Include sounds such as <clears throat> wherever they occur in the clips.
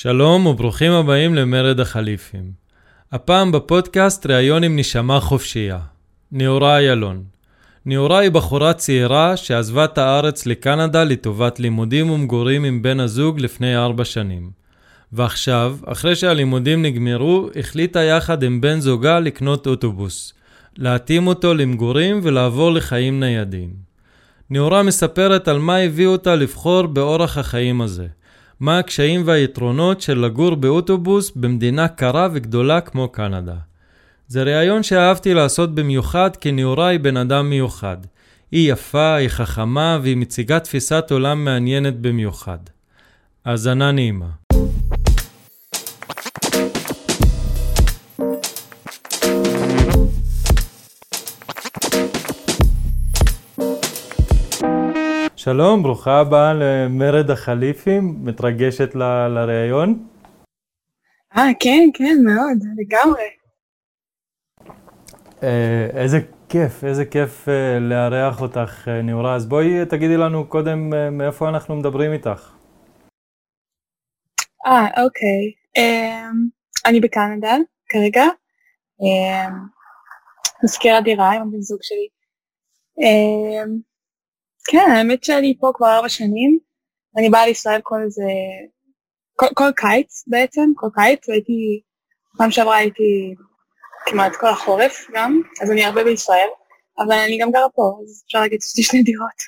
שלום וברוכים הבאים למרד החליפים. הפעם בפודקאסט ראיון עם נשמה חופשייה. נאורה איילון. נאורה היא בחורה צעירה שעזבה את הארץ לקנדה לטובת לימודים ומגורים עם בן הזוג לפני ארבע שנים. ועכשיו, אחרי שהלימודים נגמרו, החליטה יחד עם בן זוגה לקנות אוטובוס, להתאים אותו למגורים ולעבור לחיים ניידים. נאורה מספרת על מה הביא אותה לבחור באורח החיים הזה. מה הקשיים והיתרונות של לגור באוטובוס במדינה קרה וגדולה כמו קנדה. זה ראיון שאהבתי לעשות במיוחד כי נאורה היא בן אדם מיוחד. היא יפה, היא חכמה והיא מציגה תפיסת עולם מעניינת במיוחד. האזנה נעימה. שלום, ברוכה הבאה למרד החליפים, מתרגשת ל- לראיון. אה, כן, כן, מאוד, לגמרי. אה, איזה כיף, איזה כיף אה, לארח אותך, אה, נאורה. אז בואי תגידי לנו קודם אה, מאיפה אנחנו מדברים איתך. אה, אוקיי. אמ, אני בקנדה כרגע. אמ, מזכירה דירה עם הבן זוג שלי. אמ, כן, האמת שאני פה כבר ארבע שנים. אני באה לישראל כל איזה... כל, כל קיץ בעצם, כל קיץ, והייתי... פעם שעברה הייתי כמעט כל החורף גם, אז אני הרבה בישראל, אבל אני גם גרה פה, אז אפשר להגיד שיש לי שני דירות.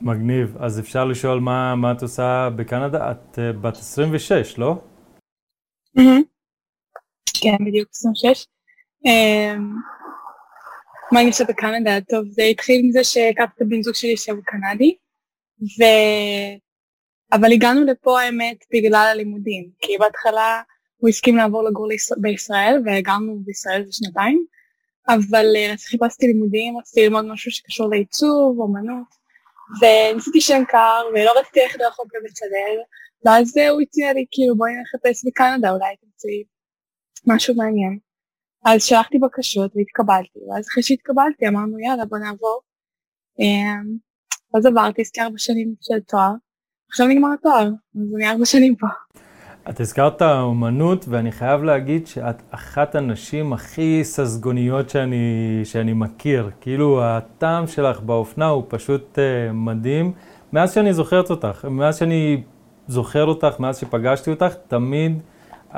מגניב. אז אפשר לשאול מה, מה את עושה בקנדה? את uh, בת 26, לא? מהמם. כן, בדיוק, 26. אמ, מה אני עושה בקנדה? טוב, זה התחיל מזה שהכרתי את הבן זוג שלי שהוא קנדי, ו... אבל הגענו לפה האמת בגלל הלימודים, כי בהתחלה הוא הסכים לעבור לגור בישראל, והגרנו בישראל זה שנתיים, אבל אה, חיפשתי לימודים, רציתי ללמוד משהו שקשור לעיצוב, אומנות, וניסיתי שם קר, ולא רציתי ללכת רחוק בבצלאל, ואז אה, הוא הציע לי, כאילו, בואי נחפש בקנדה, אולי תמצאי משהו מעניין. אז שלחתי בקשות והתקבלתי, ואז אחרי שהתקבלתי אמרנו יאללה בוא נעבור. אמ, אז עברתי, עשיתי ארבע שנים של תואר, עכשיו נגמר התואר, אז אני ארבע שנים פה. את הזכרת האומנות, ואני חייב להגיד שאת אחת הנשים הכי ססגוניות שאני, שאני מכיר. כאילו, הטעם שלך באופנה הוא פשוט uh, מדהים. מאז שאני זוכרת אותך, מאז שאני זוכר אותך, מאז שפגשתי אותך, תמיד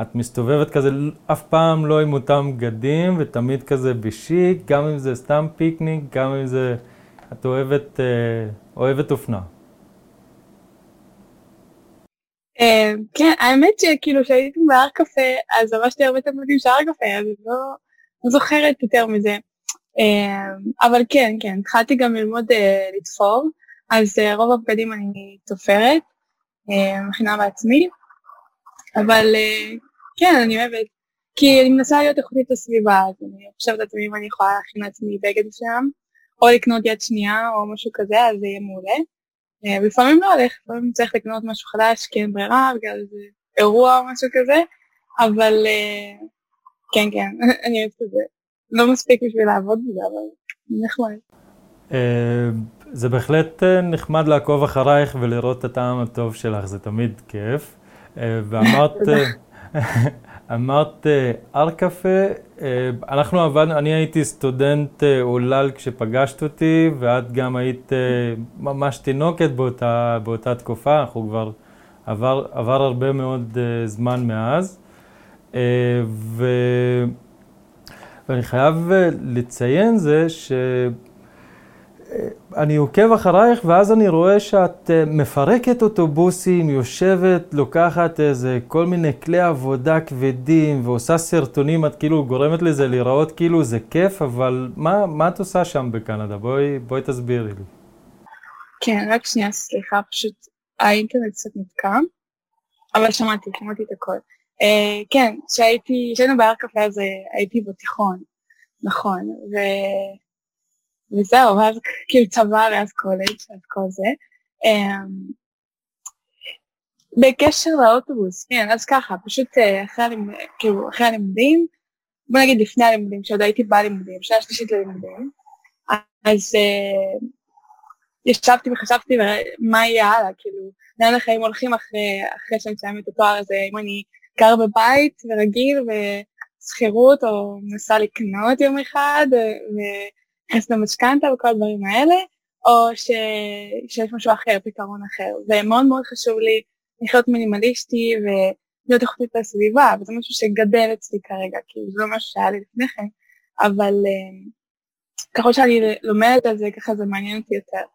את מסתובבת כזה, אף פעם לא עם אותם בגדים, ותמיד כזה בשיק, גם אם זה סתם פיקניק, גם אם זה... את אוהבת, uh, אוהבת אופנה. אמ, כן, האמת שכאילו כשהייתי בהר קפה, אז לבשתי הרבה תלמידים של הר קפה, אז לא, לא זוכרת יותר מזה. אמ, אבל כן, כן, התחלתי גם ללמוד אה, לתפור, אז אה, רוב הבגדים אני תופרת, אה, מכינה בעצמי, אבל אה, כן, אני אוהבת, כי אני מנסה להיות איכותית לסביבה, אז אני חושבת לעצמי אם אני יכולה להכין לעצמי בגד מסוים, או לקנות יד שנייה או משהו כזה, אז זה יהיה מעולה. אה, ולפעמים לא הולך, לפעמים צריך לקנות משהו חדש כי אין ברירה, בגלל איזה אירוע או משהו כזה, אבל אה, כן, כן, <laughs> אני אוהבת את זה. לא מספיק בשביל לעבוד בזה, אבל נחמד. אה, זה בהחלט נחמד לעקוב אחרייך ולראות את הטעם הטוב שלך, זה תמיד כיף. ואמרת. <laughs> <laughs> אמרת אה, הר קפה, אה, אנחנו עבדנו, אני הייתי סטודנט אה, עולל כשפגשת אותי, ואת גם היית אה, ממש תינוקת באותה, באותה תקופה, אנחנו כבר, עבר, עבר הרבה מאוד אה, זמן מאז. אה, ו... ואני חייב אה, לציין זה ש... אני עוקב אחרייך ואז אני רואה שאת אה, מפרקת אוטובוסים, יושבת, לוקחת איזה כל מיני כלי עבודה כבדים ועושה סרטונים, את כאילו גורמת לזה להיראות כאילו זה כיף, אבל מה, מה את עושה שם בקנדה? בואי, בואי תסבירי לי. כן, רק שנייה, סליחה, פשוט האינטרנט קצת נתקע, אבל שמעתי, שמעתי את הכל. אה, כן, כשהייתי, כשהיינו בהר קפה אז אה, הייתי בתיכון, נכון, ו... וזהו, ואז כאילו צבא ואז קולג', אז כל זה. אמ, בקשר לאוטובוס, כן, אז ככה, פשוט אה, כאילו, אחרי הלימודים, בוא נגיד לפני הלימודים, כשעוד הייתי בלימודים, שנה שלישית ללימודים, אז אה, ישבתי וחשבתי מה יהיה הלאה, כאילו, לאן החיים הולכים אחרי, אחרי שאני מסיימת את התואר הזה, אם אני גר בבית ורגיל ושכירות, או מנסה לקנות יום אחד, ונכנסת למשכנתה וכל הדברים האלה, או ש... שיש משהו אחר, פתרון אחר. ומאוד מאוד חשוב לי לחיות מינימליסטי ולהיות איכותית לסביבה, וזה משהו שגדל אצלי כרגע, כי זה לא משהו שהיה לי לפני כן, אבל uh, ככל שאני לומדת על זה, ככה זה מעניין אותי יותר.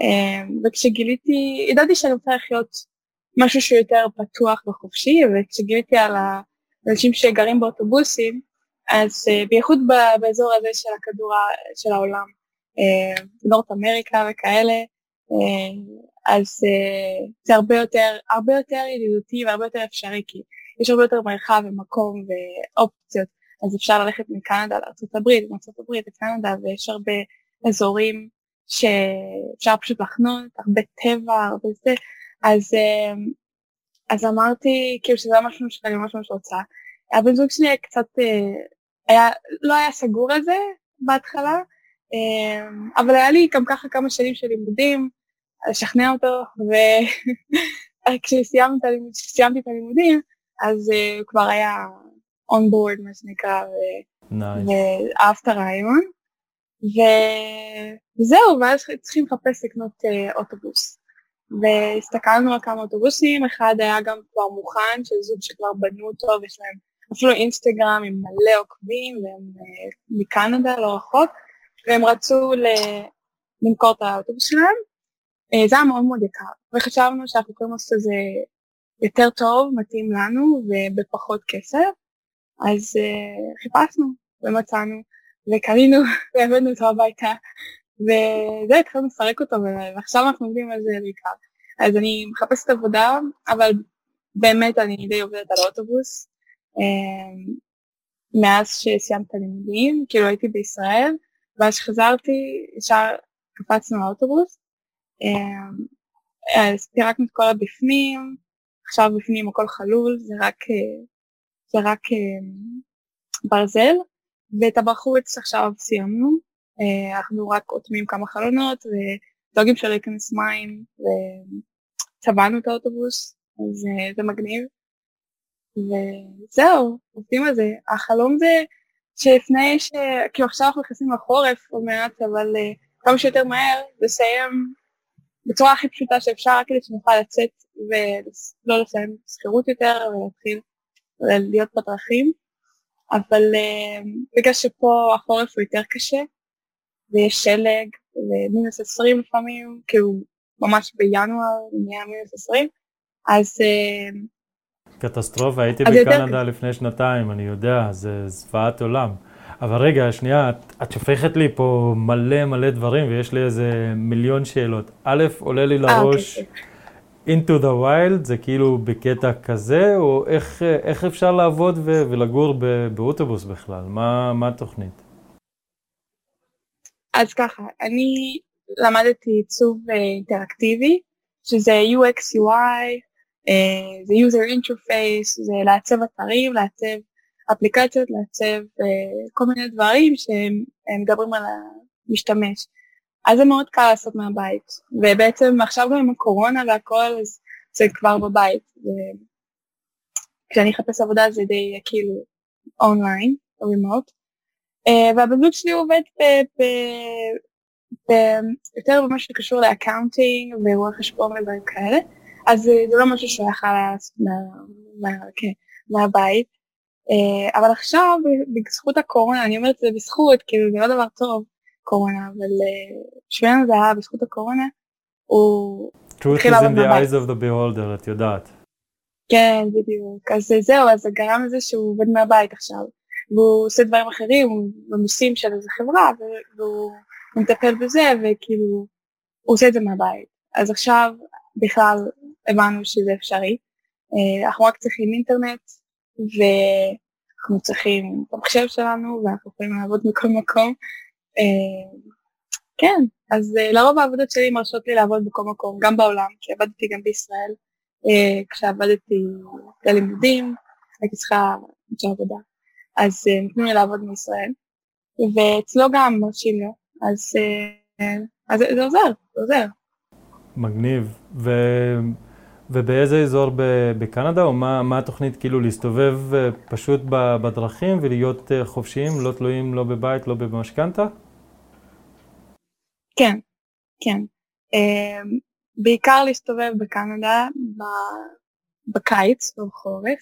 Uh, וכשגיליתי, ידעתי שאני רוצה לחיות משהו שהוא יותר פתוח וחופשי, וכשגיליתי על האנשים שגרים באוטובוסים, אז uh, בייחוד באזור הזה של הכדור של העולם, uh, נורת אמריקה וכאלה, uh, אז זה הרבה יותר, הרבה יותר ידידותי והרבה יותר אפשרי, כי יש הרבה יותר מרחב ומקום ואופציות, אז אפשר ללכת מקנדה לארה"ב, מארה"ב לקנדה, ויש הרבה אזורים שאפשר פשוט לחנות, הרבה טבע, הרבה זה, אז, אז אמרתי כאילו שזה משהו שאני ממש ממש רוצה. הבן זוג שלי היה קצת, היה, לא היה סגור על זה בהתחלה, uh, אבל היה לי גם ככה כמה שנים של לימודים, לשכנע אותו, וכשסיימתי <laughs> את הלימודים, אז uh, הוא כבר היה on board מה שנקרא, ו... nice. ואהב את הרעיון. וזהו, ואז צריכים לחפש לקנות uh, אוטובוס. והסתכלנו על כמה אוטובוסים, אחד היה גם כבר מוכן, של זוג שכבר בנו אותו, ויש להם אפילו אינסטגרם עם מלא עוקבים, והם uh, מקנדה, לא רחוק, והם רצו. למכור את האוטובוס שלהם. Uh, זה היה מאוד מאוד יקר, וחשבנו שאנחנו יכולים לעשות את זה יותר טוב, מתאים לנו, ובפחות כסף. אז uh, חיפשנו ומצאנו וקנינו <laughs> והבאנו אותו הביתה וזה התחלנו לפרק אותו ועכשיו אנחנו עובדים על זה בעיקר. אז אני מחפשת עבודה אבל באמת אני די עובדת על האוטובוס מאז שסיימתי את הלימודים, כאילו הייתי בישראל ואז שחזרתי ישר קפצנו לאוטובוס. um, אז פירקנו את כל הבפנים, עכשיו בפנים הכל חלול, זה רק uh, זה רק אה, ברזל, ואת הבחוץ עכשיו סיימנו, אה, אנחנו רק אוטמים כמה חלונות ודואגים שלא ייכנס מים וצבענו את האוטובוס, אז אה, זה מגניב. וזהו, עובדים על זה. החלום זה שלפני ש... כאילו עכשיו אנחנו נכנסים לחורף עוד מעט, אבל כמה שיותר מהר לסיים בצורה הכי פשוטה שאפשר, רק כדי שנוכל לצאת ולא לסיים שכירות יותר ולהתחיל להיות בדרכים, אבל uh, בגלל שפה החורף הוא יותר קשה, ויש שלג, ומינוס עשרים לפעמים, כאילו ממש בינואר נהיה מינוס עשרים, אז... קטסטרופה, הייתי בקנדה יותר... לפני שנתיים, אני יודע, זה זוועת עולם. אבל רגע, שנייה, את, את שופכת לי פה מלא מלא דברים ויש לי איזה מיליון שאלות. א', עולה לי לראש... 아, אוקיי. into the wild זה כאילו בקטע כזה, או איך, איך אפשר לעבוד ו- ולגור באוטובוס בכלל? מה, מה התוכנית? אז ככה, אני למדתי עיצוב אה, אינטראקטיבי, שזה UX UI, אה, זה user interface, זה לעצב אתרים, לעצב אפליקציות, לעצב אה, כל מיני דברים שהם מדברים על המשתמש. אז זה מאוד קל לעשות מהבית, ובעצם עכשיו גם עם הקורונה והכל, אז זה כבר בבית. כשאני אחפש עבודה זה די כאילו אונליין, או רימוט. Uh, והבן זוג שלי עובד ב, ב, ב, יותר במה שקשור ל accounting ורואה חשבון ודברים כאלה, אז זה לא משהו שהוא יכול לעשות מה, מה, מהבית. Uh, אבל עכשיו, בזכות הקורונה, אני אומרת את זה בזכות, כאילו זה לא דבר טוב, קורונה, אבל בשבילנו זה היה בזכות הקורונה, הוא התחיל לעבוד בבית. Truth is in the eyes of the beholder, את יודעת. כן, בדיוק. אז זהו, אז זה גרם לזה שהוא עובד מהבית עכשיו, והוא עושה דברים אחרים, הוא במיסים של איזה חברה, והוא מטפל בזה, וכאילו, הוא עושה את זה מהבית. אז עכשיו בכלל הבנו שזה אפשרי. אה, אנחנו רק צריכים אינטרנט, ואנחנו צריכים את המחשב שלנו, ואנחנו יכולים לעבוד מכל מקום, אה, כן, אז אה, לרוב העבודות שלי מרשות לי לעבוד בכל מקום, גם בעולם, כי עבדתי גם בישראל, כשעבדתי ללימודים, הייתי צריכה למצוא עבודה, אז נתנו לי לעבוד מישראל, ואצלו גם מרשים לו, אז, אז זה עוזר, זה עוזר. מגניב. ו... ובאיזה אזור בקנדה, או מה, מה התוכנית כאילו להסתובב אה, פשוט בדרכים ולהיות אה, חופשיים, לא תלויים לא בבית, לא במשכנתה? כן, כן. אמ, בעיקר להסתובב בקנדה בקיץ, בחורף,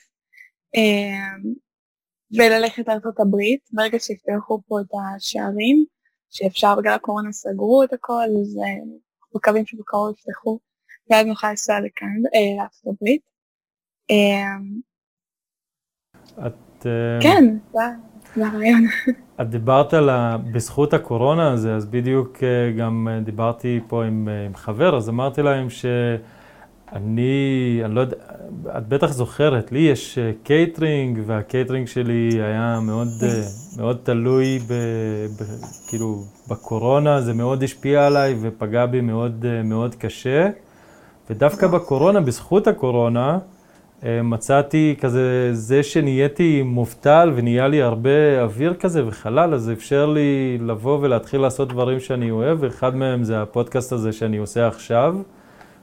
וללכת לארצות הברית, ברגע שיפתחו פה את השערים, שאפשר בגלל הקורונה סגרו את הכל, אז אה, מקווים שבקרוב יפתחו, ואז נוכל לנסוע לכאן, אה, לארצות הברית. אמ, את... אה, כן, זה הרעיון. <laughs> את דיברת על ה... בזכות הקורונה הזה, אז בדיוק גם דיברתי פה עם, עם חבר, אז אמרתי להם ש... אני, אני לא יודע, את בטח זוכרת, לי יש קייטרינג, והקייטרינג שלי היה מאוד, מאוד תלוי, ב, ב, כאילו, בקורונה, זה מאוד השפיע עליי ופגע בי מאוד, מאוד קשה. ודווקא בקורונה, בזכות הקורונה, מצאתי כזה, זה שנהייתי מובטל ונהיה לי הרבה אוויר כזה וחלל, אז אפשר לי לבוא ולהתחיל לעשות דברים שאני אוהב, ואחד מהם זה הפודקאסט הזה שאני עושה עכשיו.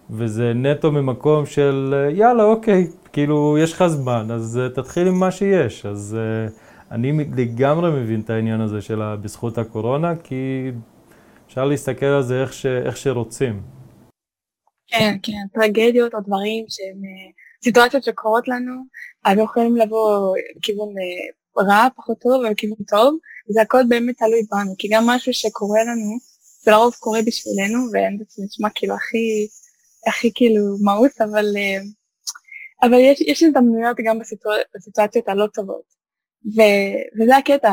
וזה נטו ממקום של יאללה, אוקיי, כאילו, יש לך זמן, אז uh, תתחיל עם מה שיש. אז אני לגמרי מבין את העניין הזה של בזכות הקורונה, כי אפשר להסתכל על זה איך, ש, איך שרוצים. כן, כן, טרגדיות או דברים שהם סיטואציות שקורות לנו, אז יכולים לבוא לכיוון רע, פחות טוב, ולכיוון טוב, וזה הכל באמת תלוי בנו, כי גם משהו שקורה לנו, זה לרוב קורה בשבילנו, וזה נשמע כאילו הכי... הכי כאילו מאוס, אבל, אה, אבל יש, יש הזדמנויות גם בסיטואצ... בסיטואציות הלא טובות. ו, וזה הקטע,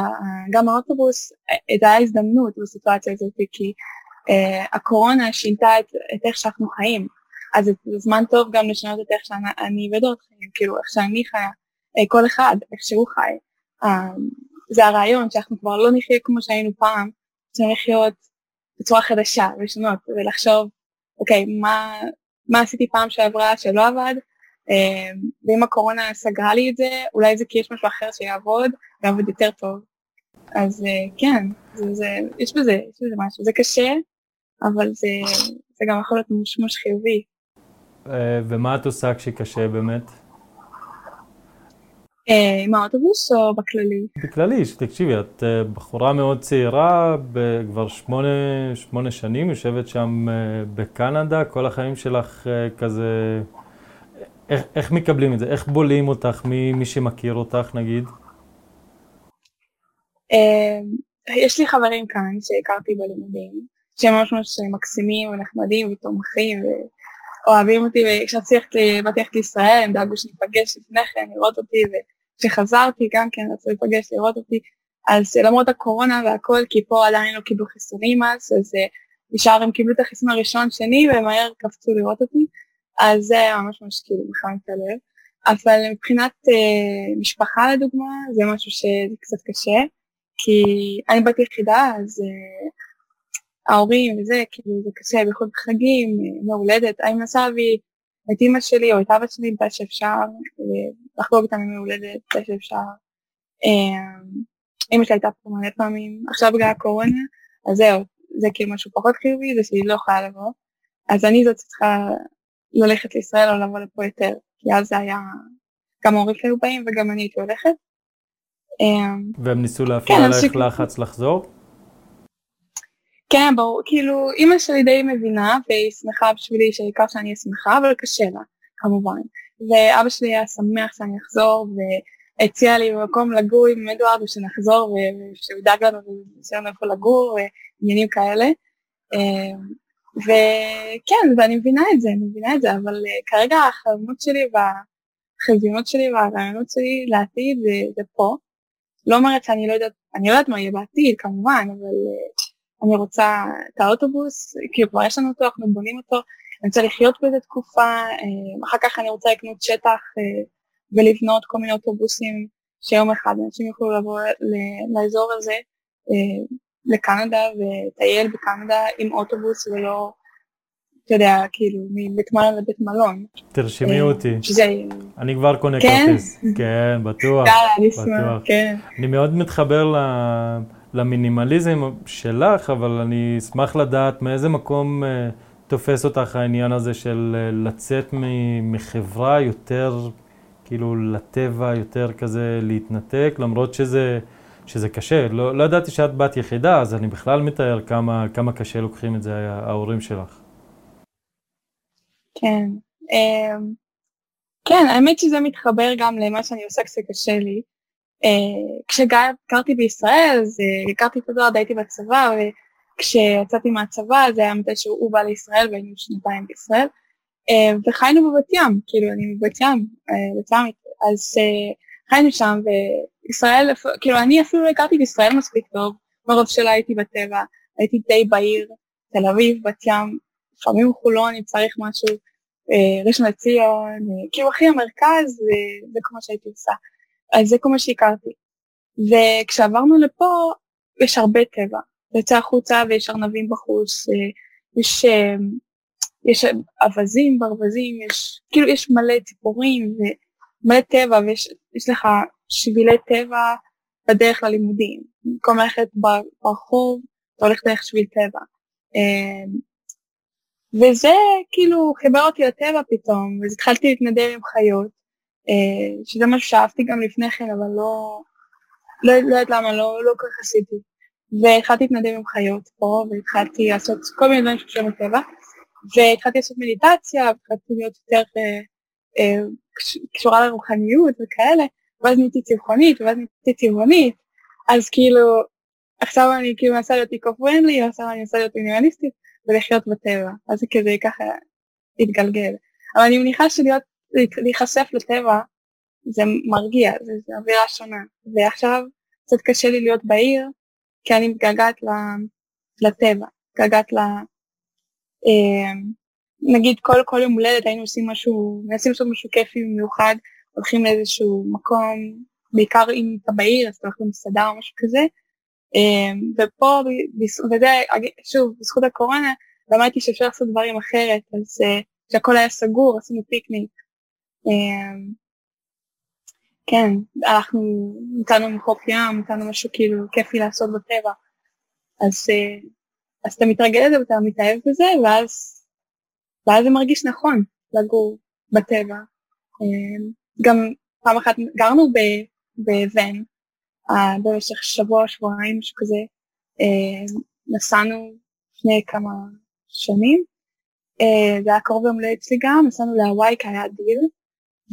גם האוטובוס, את ההזדמנות בסיטואציה הזאת, כי הקורונה שינתה את, את איך שאנחנו חיים, אז זה זמן טוב גם לשנות את איך שאני ודוד חיים, כאילו איך שאני חיה, uh, כל אחד, איך שהוא חי. Uh, זה הרעיון שאנחנו כבר לא נחיה כמו שהיינו פעם, צריכים לחיות בצורה חדשה, לשנות ולחשוב, אוקיי, מה, מה עשיתי פעם שעברה שלא עבד, אמ, ואם הקורונה סגרה לי את זה, אולי זה כי יש משהו אחר שיעבוד, ויעבוד יותר טוב. אז אה, כן, זה, זה, יש בזה, יש בזה משהו, זה קשה, אבל זה, זה גם יכול להיות מושמוש חיובי. אה, ומה את עושה כשקשה באמת? אה, עם האוטובוס או בכללי? בכללי, תקשיבי, את אה, בחורה מאוד צעירה, כבר שמונה, שמונה שנים, יושבת שם בקנדה, כל החיים שלך כזה... איך, איך מקבלים את זה? איך בולעים אותך, מי, מי שמכיר אותך נגיד? יש לי חברים כאן שהכרתי בלימודים, שהם ממש ממש מקסימים ונחמדים ותומכים ואוהבים אותי, וכשבאתי ללכת לישראל הם דאגו שניפגש לפני כן, לראות אותי, כשחזרתי גם כן רצו להיפגש לראות אותי, אז למרות הקורונה והכל, כי פה עדיין לא קיבלו חיסונים אז, אז נשאר הם קיבלו את החיסון הראשון שני ומהר קפצו לראות אותי, אז זה היה ממש ממש כאילו מחמם את הלב. אבל מבחינת אה, משפחה לדוגמה, זה משהו שזה קצת קשה, כי אני בת יחידה, אז אה, ההורים וזה, כאילו זה קשה, בייחוד בחגים, אה, מהולדת, אני מנסה להביא את אימא שלי או את אבא שלי מתי שאפשר, לחגוג איתם יום הולדת מתי שאפשר. אימא שלי הייתה פה מלא פעמים, עכשיו בגלל הקורונה, אז זהו, זה כאילו משהו פחות חיובי, זה שהיא לא יכולה לבוא. אז אני זאת צריכה ללכת לישראל או לבוא לפה יותר, כי אז זה היה, גם ההורים שלי היו באים וגם אני הייתי הולכת. והם ניסו להפעיל כן, עלייך לחץ לחזור? כן, ברור, כאילו, אימא שלי די מבינה, והיא שמחה בשבילי שהעיקר שאני אהיה שמחה, אבל קשה לה, כמובן. ואבא שלי היה שמח שאני אחזור, והציע לי במקום לגור עם אדוארד ושנחזור, ושהוא ידאג לנו ושיהיה לנו איפה לגור, ועניינים כאלה. אמ, וכן, ואני מבינה את זה, אני מבינה את זה, אבל אה, כרגע החלומות שלי והחזיונות שלי והרעיונות שלי לעתיד זה, זה פה. לא אומרת שאני לא יודעת, אני לא יודעת מה יהיה בעתיד, כמובן, אבל אה, אני רוצה את האוטובוס, כאילו כבר יש לנו אותו, אנחנו בונים אותו, אני רוצה לחיות באיזה תקופה, אה, אחר כך אני רוצה לקנות שטח אה, ולבנות כל מיני אוטובוסים שיום אחד אנשים יוכלו לבוא לאזור הזה, אה, לקנדה וטייל בקנדה עם אוטובוס ולא, אתה יודע, כאילו, מבית מלון לבית מלון. תרשמי אותי. שזה... אני כבר קונה כן? כרטיס. כן, בטוח. יאללה, אני אשמח, כן. אני מאוד מתחבר ל... למינימליזם שלך, אבל אני אשמח לדעת מאיזה מקום uh, תופס אותך העניין הזה של אה, לצאת מחברה יותר, כאילו לטבע, יותר כזה להתנתק, למרות שזה, שזה קשה. לא, לא ידעתי שאת בת יחידה, אז אני בכלל מתאר כמה, כמה קשה לוקחים את זה ההורים שלך. כן. אמ, כן, האמת שזה מתחבר גם למה שאני עושה כשקשה לי. אה, כשגרתי בישראל, אז אה, הכרתי את הדואר, הייתי בצבא, וכשיצאתי מהצבא זה היה מתי שהוא בא לישראל והיינו שנתיים בישראל, אה, וחיינו בבת ים, כאילו אני מבת ים, בת אז חיינו שם, וישראל, כאילו אני אפילו לא הכרתי בישראל מספיק טוב, מרוב שלא הייתי בטבע, הייתי די בעיר, תל אביב, בת ים, לפעמים חולון אם צריך משהו, ראשון לציון, כאילו הכי המרכז, וזה כמו שהייתי עושה. אז זה כל מה שהכרתי. וכשעברנו לפה, יש הרבה טבע. יוצא החוצה ויש ארנבים בחוץ, אה, יש, אה, יש אווזים ברווזים, יש, כאילו יש מלא ציפורים ומלא טבע ויש לך שבילי טבע בדרך ללימודים. במקום ללכת ברחוב, אתה הולך דרך שביל טבע. אה, וזה כאילו חיבר אותי לטבע פתאום, אז התחלתי להתנדב עם חיות, שזה משהו שאהבתי גם לפני כן, אבל לא, לא, לא יודעת למה, לא, לא כל כך עשיתי. והתחלתי להתנדב עם חיות פה, והתחלתי לעשות כל מיני דברים שקשורים לטבע, והתחלתי לעשות מדיטציה, והתחלתי להיות יותר אה, אה, קשורה לרוחניות וכאלה, ואז נהייתי צמחונית, ואז נהייתי טבעונית, אז כאילו, עכשיו אני כאילו מנסה להיות איקו-פרנדלי, ועכשיו אני מנסה להיות מינימליסטית, ולחיות בטבע, אז זה כזה ככה התגלגל. אבל אני מניחה שלהיות להיחשף לטבע זה מרגיע, זה, זה אווירה שונה. ועכשיו קצת קשה לי להיות בעיר, כי אני מתגעגעת לטבע, מתגעגעת ל... אה, נגיד כל, כל יום הולדת היינו עושים משהו, מנסים לעשות משהו כיפי במיוחד, הולכים לאיזשהו מקום, בעיקר אם אתה בעיר אז אתה הולך למסעדה או משהו כזה, אה, ופה, וזה, שוב, בזכות הקורונה, למדתי שאפשר לעשות דברים אחרת, אז אה, כשהכל היה סגור עשינו פיקניק, כן, הלכנו, נתנו מחוק ים, נתנו משהו כאילו כיפי לעשות בטבע. אז, אה, אז אתה מתרגל לזה ואתה מתאהב בזה, ואז, ואז זה מרגיש נכון לגור בטבע. אמ, גם פעם אחת גרנו בוון אה, במשך שבוע, שבועיים, משהו כזה. אמ, נסענו לפני כמה שנים, אה, זה היה קרוב יומולדת שלי גם, נסענו להוואי כי היה דיל.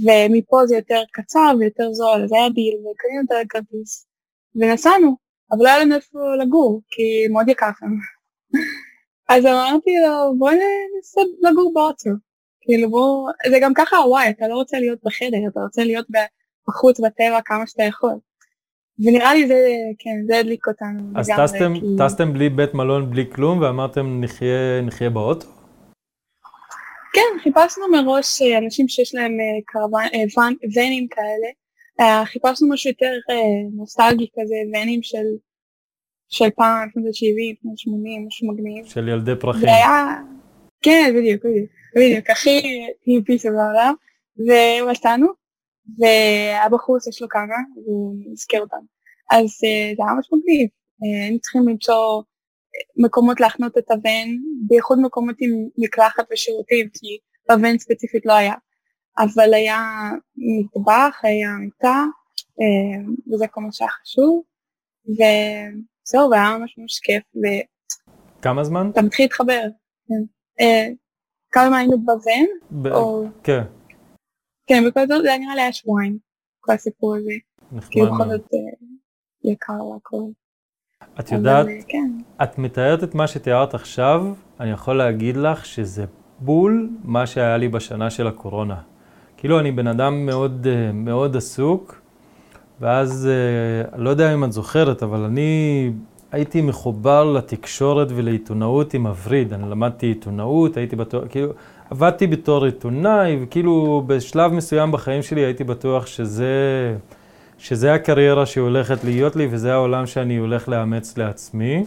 ומפה זה יותר קצר ויותר זול, אז היה דיל וקנינו את הכרטיס ונסענו, אבל לא היה לנו איפה לגור, כי מאוד יקר שם. <laughs> אז אמרתי לו בוא ננסה לגור באוטו, כאילו בוא, זה גם ככה וואי, אתה לא רוצה להיות בחדר, אתה רוצה להיות בחוץ בטבע כמה שאתה יכול. ונראה לי זה, כן, זה הדליק אותנו. אז טסתם, כי... בלי בית מלון, בלי כלום, ואמרתם נחיה, נחיה באוטו? כן, חיפשנו מראש אה, אנשים שיש להם אה, אה, ונים כאלה. חיפשנו משהו יותר נוסטלגי כזה, ונים של, של פעם, לפני 70, לפני 80, משהו מגניב. של ילדי פרחים. זה היה... כן, בדיוק, בדיוק, בדיוק, הכי היפי שבעולם. ומצאנו, והבחוץ יש לו כמה, והוא הזכיר אותם. אז זה היה ממש מגניב. היינו צריכים למצוא מקומות להחנות את הוון, בייחוד מקומות עם מקלחת ושירותים, כי בוון ספציפית לא היה. אבל היה מטבח, היה מיטה, אה, וזה כל מה שהיה חשוב, וזהו, והיה ממש ממש כיף. ו... כמה זמן? אתה מתחיל להתחבר, כן. אה, כמה היינו בוון? ב... או... כן. כן, בכל זאת זה נראה לי היה שבועיים, כל הסיפור הזה. נחמד כי בכל זאת אה, יקר והכל. את יודעת, כן. את מתארת את מה שתיארת עכשיו, אני יכול להגיד לך שזה בול מה שהיה לי בשנה של הקורונה. כאילו, אני בן אדם מאוד, אה, מאוד עסוק, ואז, אה, לא יודע אם את זוכרת, אבל אני הייתי מחובר לתקשורת ולעיתונאות עם הווריד. אני למדתי עיתונאות, הייתי בטוח, כאילו, עבדתי בתור עיתונאי, וכאילו בשלב מסוים בחיים שלי הייתי בטוח שזה... שזה הקריירה שהולכת להיות לי וזה העולם שאני הולך לאמץ לעצמי.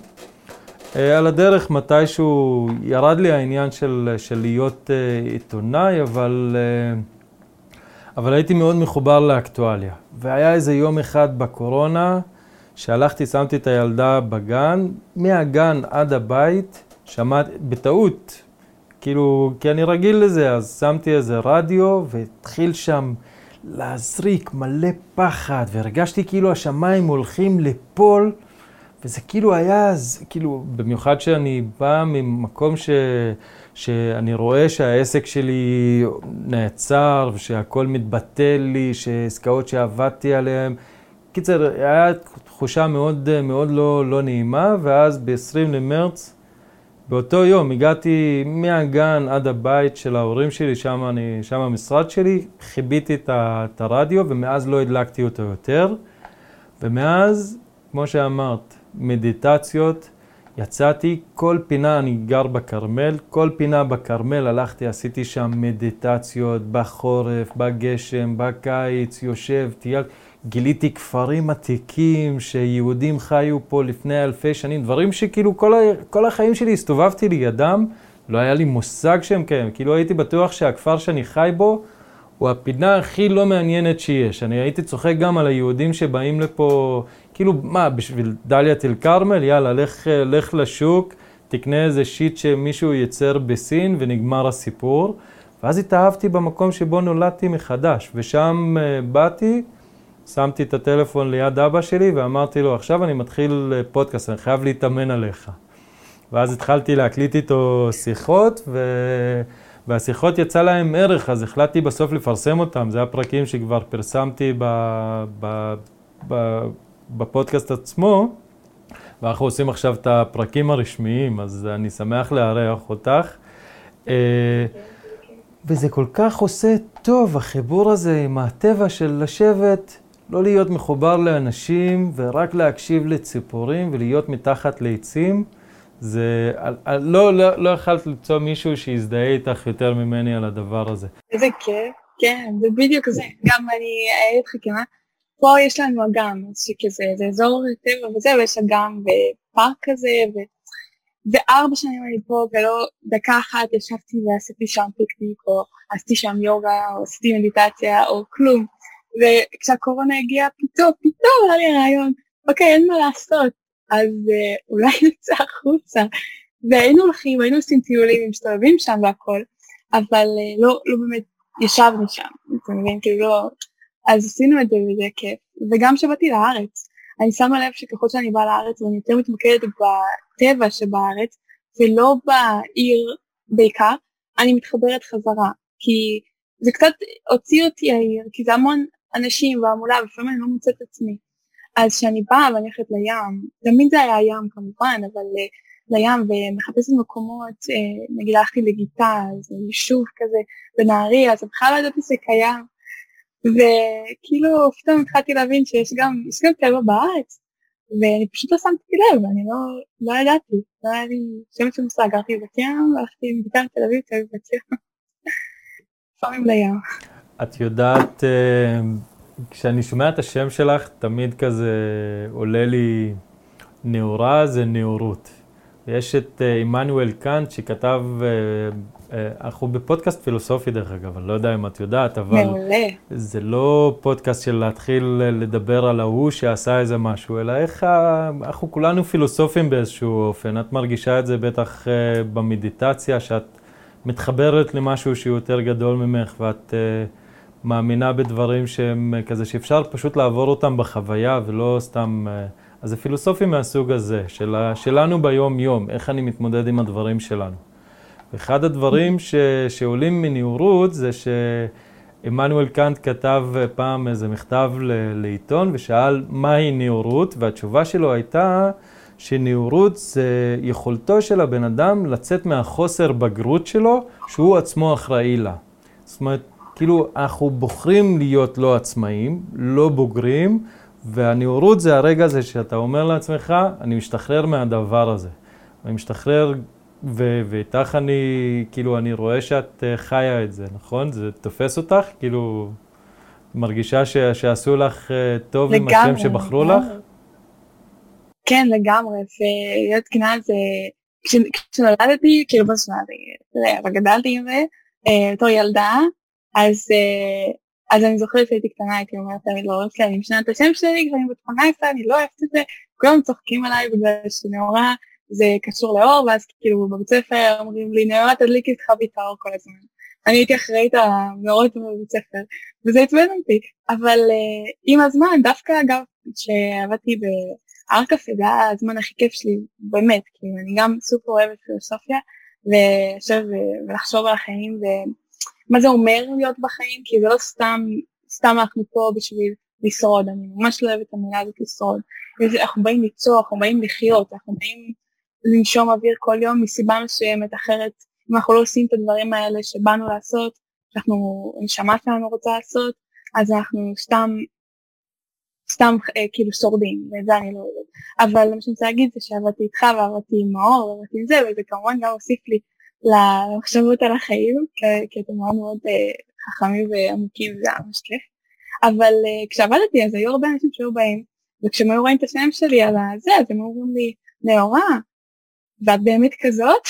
אה, על הדרך מתישהו ירד לי העניין של, של להיות uh, עיתונאי, אבל, uh, אבל הייתי מאוד מחובר לאקטואליה. והיה איזה יום אחד בקורונה, שהלכתי, שמתי את הילדה בגן, מהגן עד הבית, שמעתי, בטעות, כאילו, כי אני רגיל לזה, אז שמתי איזה רדיו, והתחיל שם להזריק מלא פחד, והרגשתי כאילו השמיים הולכים ליפול, וזה כאילו היה, כאילו, במיוחד שאני בא ממקום ש... שאני רואה שהעסק שלי נעצר, ושהכול מתבטל לי, שעסקאות שעבדתי עליהן. קיצר, הייתה תחושה מאוד, מאוד לא, לא נעימה, ואז ב-20 למרץ, באותו יום הגעתי מהגן עד הבית של ההורים שלי, שם, אני, שם המשרד שלי, חיביתי את הרדיו, ומאז לא הדלקתי אותו יותר. ומאז, כמו שאמרת, מדיטציות, יצאתי, כל פינה, אני גר בכרמל, כל פינה בכרמל הלכתי, עשיתי שם מדיטציות, בחורף, בגשם, בקיץ, יושב, טייל, גיליתי כפרים עתיקים שיהודים חיו פה לפני אלפי שנים, דברים שכאילו כל, ה... כל החיים שלי הסתובבתי לידם, לא היה לי מושג שהם קיימים, כאילו הייתי בטוח שהכפר שאני חי בו הוא הפינה הכי לא מעניינת שיש. אני הייתי צוחק גם על היהודים שבאים לפה, כאילו, מה, בשביל דליית אל כרמל? יאללה, לך, לך לשוק, תקנה איזה שיט שמישהו ייצר בסין ונגמר הסיפור. ואז התאהבתי במקום שבו נולדתי מחדש, ושם uh, באתי, שמתי את הטלפון ליד אבא שלי ואמרתי לו, עכשיו אני מתחיל אה, פודקאסט, אני חייב להתאמן עליך. ואז התחלתי להקליט איתו שיחות, ו... והשיחות יצא להם ערך, אז החלטתי בסוף לפרסם אותם. זה הפרקים שכבר פרסמתי ב, ב, ב, בפודקאסט עצמו, ואנחנו עושים עכשיו את הפרקים הרשמיים, אז אני שמח לארח אותך. אה, וזה כל כך עושה טוב, החיבור הזה עם הטבע של לשבת, לא להיות מחובר לאנשים ורק להקשיב לציפורים ולהיות מתחת לעצים. זה, לא, לא, לא יכלת למצוא מישהו שיזדהה איתך יותר ממני על הדבר הזה. איזה כיף, כן, זה בדיוק זה. גם אני אגיד לך כמה, פה יש לנו אגם, שכזה, זה אזור טבע וזה, ויש אגם ופארק כזה, ו... וארבע שנים אני פה, ולא דקה אחת ישבתי ועשיתי שם פיקניק, או עשיתי שם יוגה, או עשיתי מדיטציה, או כלום. וכשהקורונה הגיעה, פתאום, פתאום היה לי רעיון, אוקיי, אין מה לעשות, אז uh, אולי <laughs> נצא החוצה. והיינו הולכים, היינו עושים טיולים, מסתובבים שם והכל, אבל uh, לא, לא באמת ישבנו שם, אתה מבין? כאילו לא... אז עשינו את זה וזה כיף. וגם כשבאתי לארץ, אני שמה לב שככל שאני באה לארץ ואני יותר מתמקדת בטבע שבארץ, ולא בעיר בעיקר, אני מתחברת חזרה. כי זה קצת הוציא אותי העיר, כי זה המון אנשים והמולה, ולפעמים אני לא מוצאת את עצמי. אז כשאני באה ואני הולכת לים, תמיד זה היה ים כמובן, אבל uh, לים ומחפשת מקומות, uh, נגיד הלכתי לגיטה, זה יישוב כזה בנהריה, אז בכלל לא ידעתי קיים, וכאילו פתאום התחלתי להבין שיש גם, גם טבע בארץ, ואני פשוט לא שמתי לב, אני לא, לא ידעתי, לא היה לי שם של מושג, גרתי בבת ים, הלכתי מגיטה לתל אביב, תל אביב בת ים, <laughs> לפעמים לים. את יודעת, אה, כשאני שומע את השם שלך, תמיד כזה עולה לי נאורה זה נאורות. יש את אה, עמנואל קאנט שכתב, אה, אה, אנחנו בפודקאסט פילוסופי דרך אגב, אני לא יודע אם את יודעת, אבל... מעולה. זה לא פודקאסט של להתחיל לדבר על ההוא שעשה איזה משהו, אלא איך אנחנו כולנו פילוסופים באיזשהו אופן. את מרגישה את זה בטח במדיטציה, שאת מתחברת למשהו שהוא יותר גדול ממך, ואת... מאמינה בדברים שהם כזה, שאפשר פשוט לעבור אותם בחוויה ולא סתם... אז זה פילוסופים מהסוג הזה, של, שלנו ביום-יום, איך אני מתמודד עם הדברים שלנו. אחד הדברים ש, שעולים מנאורות זה שעמנואל קאנט כתב פעם איזה מכתב ל, לעיתון ושאל מהי נאורות, והתשובה שלו הייתה שנאורות זה יכולתו של הבן אדם לצאת מהחוסר בגרות שלו, שהוא עצמו אחראי לה. זאת אומרת, כאילו אנחנו בוחרים להיות לא עצמאים, לא בוגרים, והנאורות זה הרגע הזה שאתה אומר לעצמך, אני משתחרר מהדבר הזה. אני משתחרר, ו- ואיתך אני, כאילו, אני רואה שאת uh, חיה את זה, נכון? זה תופס אותך? כאילו, מרגישה ש- שעשו לך uh, טוב לגמרי, עם השם שבחרו לגמרי. לך? כן, לגמרי, ולהיות כנה זה, כשנולדתי, כאילו, מה זאת אומרת, אבל גדלתי עם זה, בתור ילדה, אז אז אני זוכרת שהייתי קטנה, הייתי אומרת תמיד להורים שלי, אני משנה את השם שלי, כבר אני בת 18, אני לא אוהבת את זה, כולם צוחקים עליי בגלל שנאורה זה קשור לאור, ואז כאילו בבית ספר אומרים לי, נאמרה תדליקי את חבית האור כל הזמן. אני הייתי אחראית המאורות בבית ספר, וזה עצבן אותי. אבל uh, עם הזמן, דווקא אגב, כשעבדתי בארקפה, זה היה הזמן הכי כיף שלי, באמת, כאילו, אני גם סופר אוהבת פילוסופיה, ולשב ולחשוב על החיים, ומה זה אומר להיות בחיים, כי זה לא סתם, סתם אנחנו פה בשביל לשרוד, אני ממש לא אוהבת את המילה הזאת לשרוד. אנחנו באים ליצור, אנחנו באים לחיות, אנחנו באים לנשום אוויר כל יום מסיבה מסוימת, אחרת אם אנחנו לא עושים את הדברים האלה שבאנו לעשות, שאנחנו, הנשמה שלנו רוצה לעשות, אז אנחנו סתם, סתם אה, כאילו שורדים, ואת זה אני לא אוהבת. אבל מה שאני רוצה להגיד זה שעבדתי איתך ועבדתי עם מאור ועבדתי עם זה, וזה כמובן גם הוסיף לי למחשבות על החיים, כי אתם מאוד מאוד אה, חכמים ועמוקים, זה היה ממש כיף. אבל uh, כשעבדתי אז היו הרבה אנשים שהיו באים, וכשהם היו רואים את השם שלי על הזה, אז הם אומרים לי, נאורה, ואת באמת כזאת?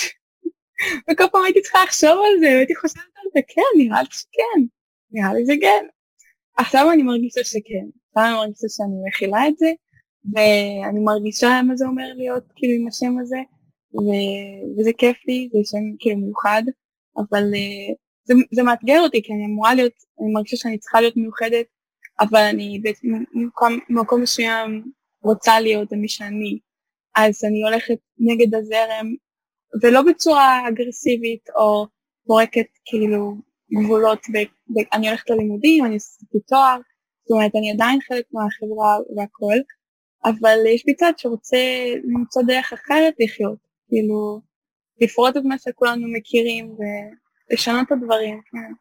<laughs> וכל פעם הייתי צריכה לחשוב על זה, והייתי חושבת על זה, כן, נראה לי שכן, נראה לי זה כן. עכשיו אני מרגישה שכן, עכשיו אני מרגישה שאני מכילה את זה, ואני מרגישה מה זה אומר להיות כאילו עם השם הזה, ו- וזה כיף לי, זה שם כאילו מיוחד, אבל uh, זה, זה מאתגר אותי, כי אני אמורה להיות, אני מרגישה שאני צריכה להיות מיוחדת אבל אני במקום מסוים רוצה להיות מי שאני, אז אני הולכת נגד הזרם, ולא בצורה אגרסיבית או פורקת כאילו גבולות, ב, ב, אני הולכת ללימודים, אני עשיתי תואר, זאת אומרת אני עדיין חלק מהחברה והכל, אבל יש בי צד שרוצה למצוא דרך אחרת לחיות, כאילו לפרוט את מה שכולנו מכירים ולשנות את הדברים. כן.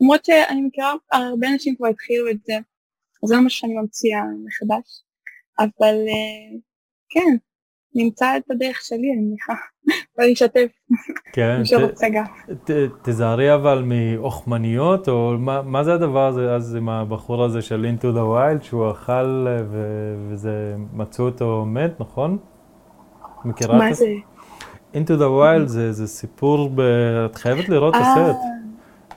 למרות שאני מכירה הרבה אנשים כבר התחילו את זה, אז זה לא מה שאני ממציאה מחדש, אבל uh, כן, נמצא את הדרך שלי, אני מניחה, <laughs> ואני אשתף, כן, מי שרוצה גם. תזהרי אבל מאוכמניות, או מה, מה זה הדבר הזה אז עם הבחור הזה של into the wild, שהוא אכל ו, וזה, מצאו אותו מת, נכון? מכירה מה זה? into the wild זה, זה סיפור, ב... את חייבת לראות את הסרט.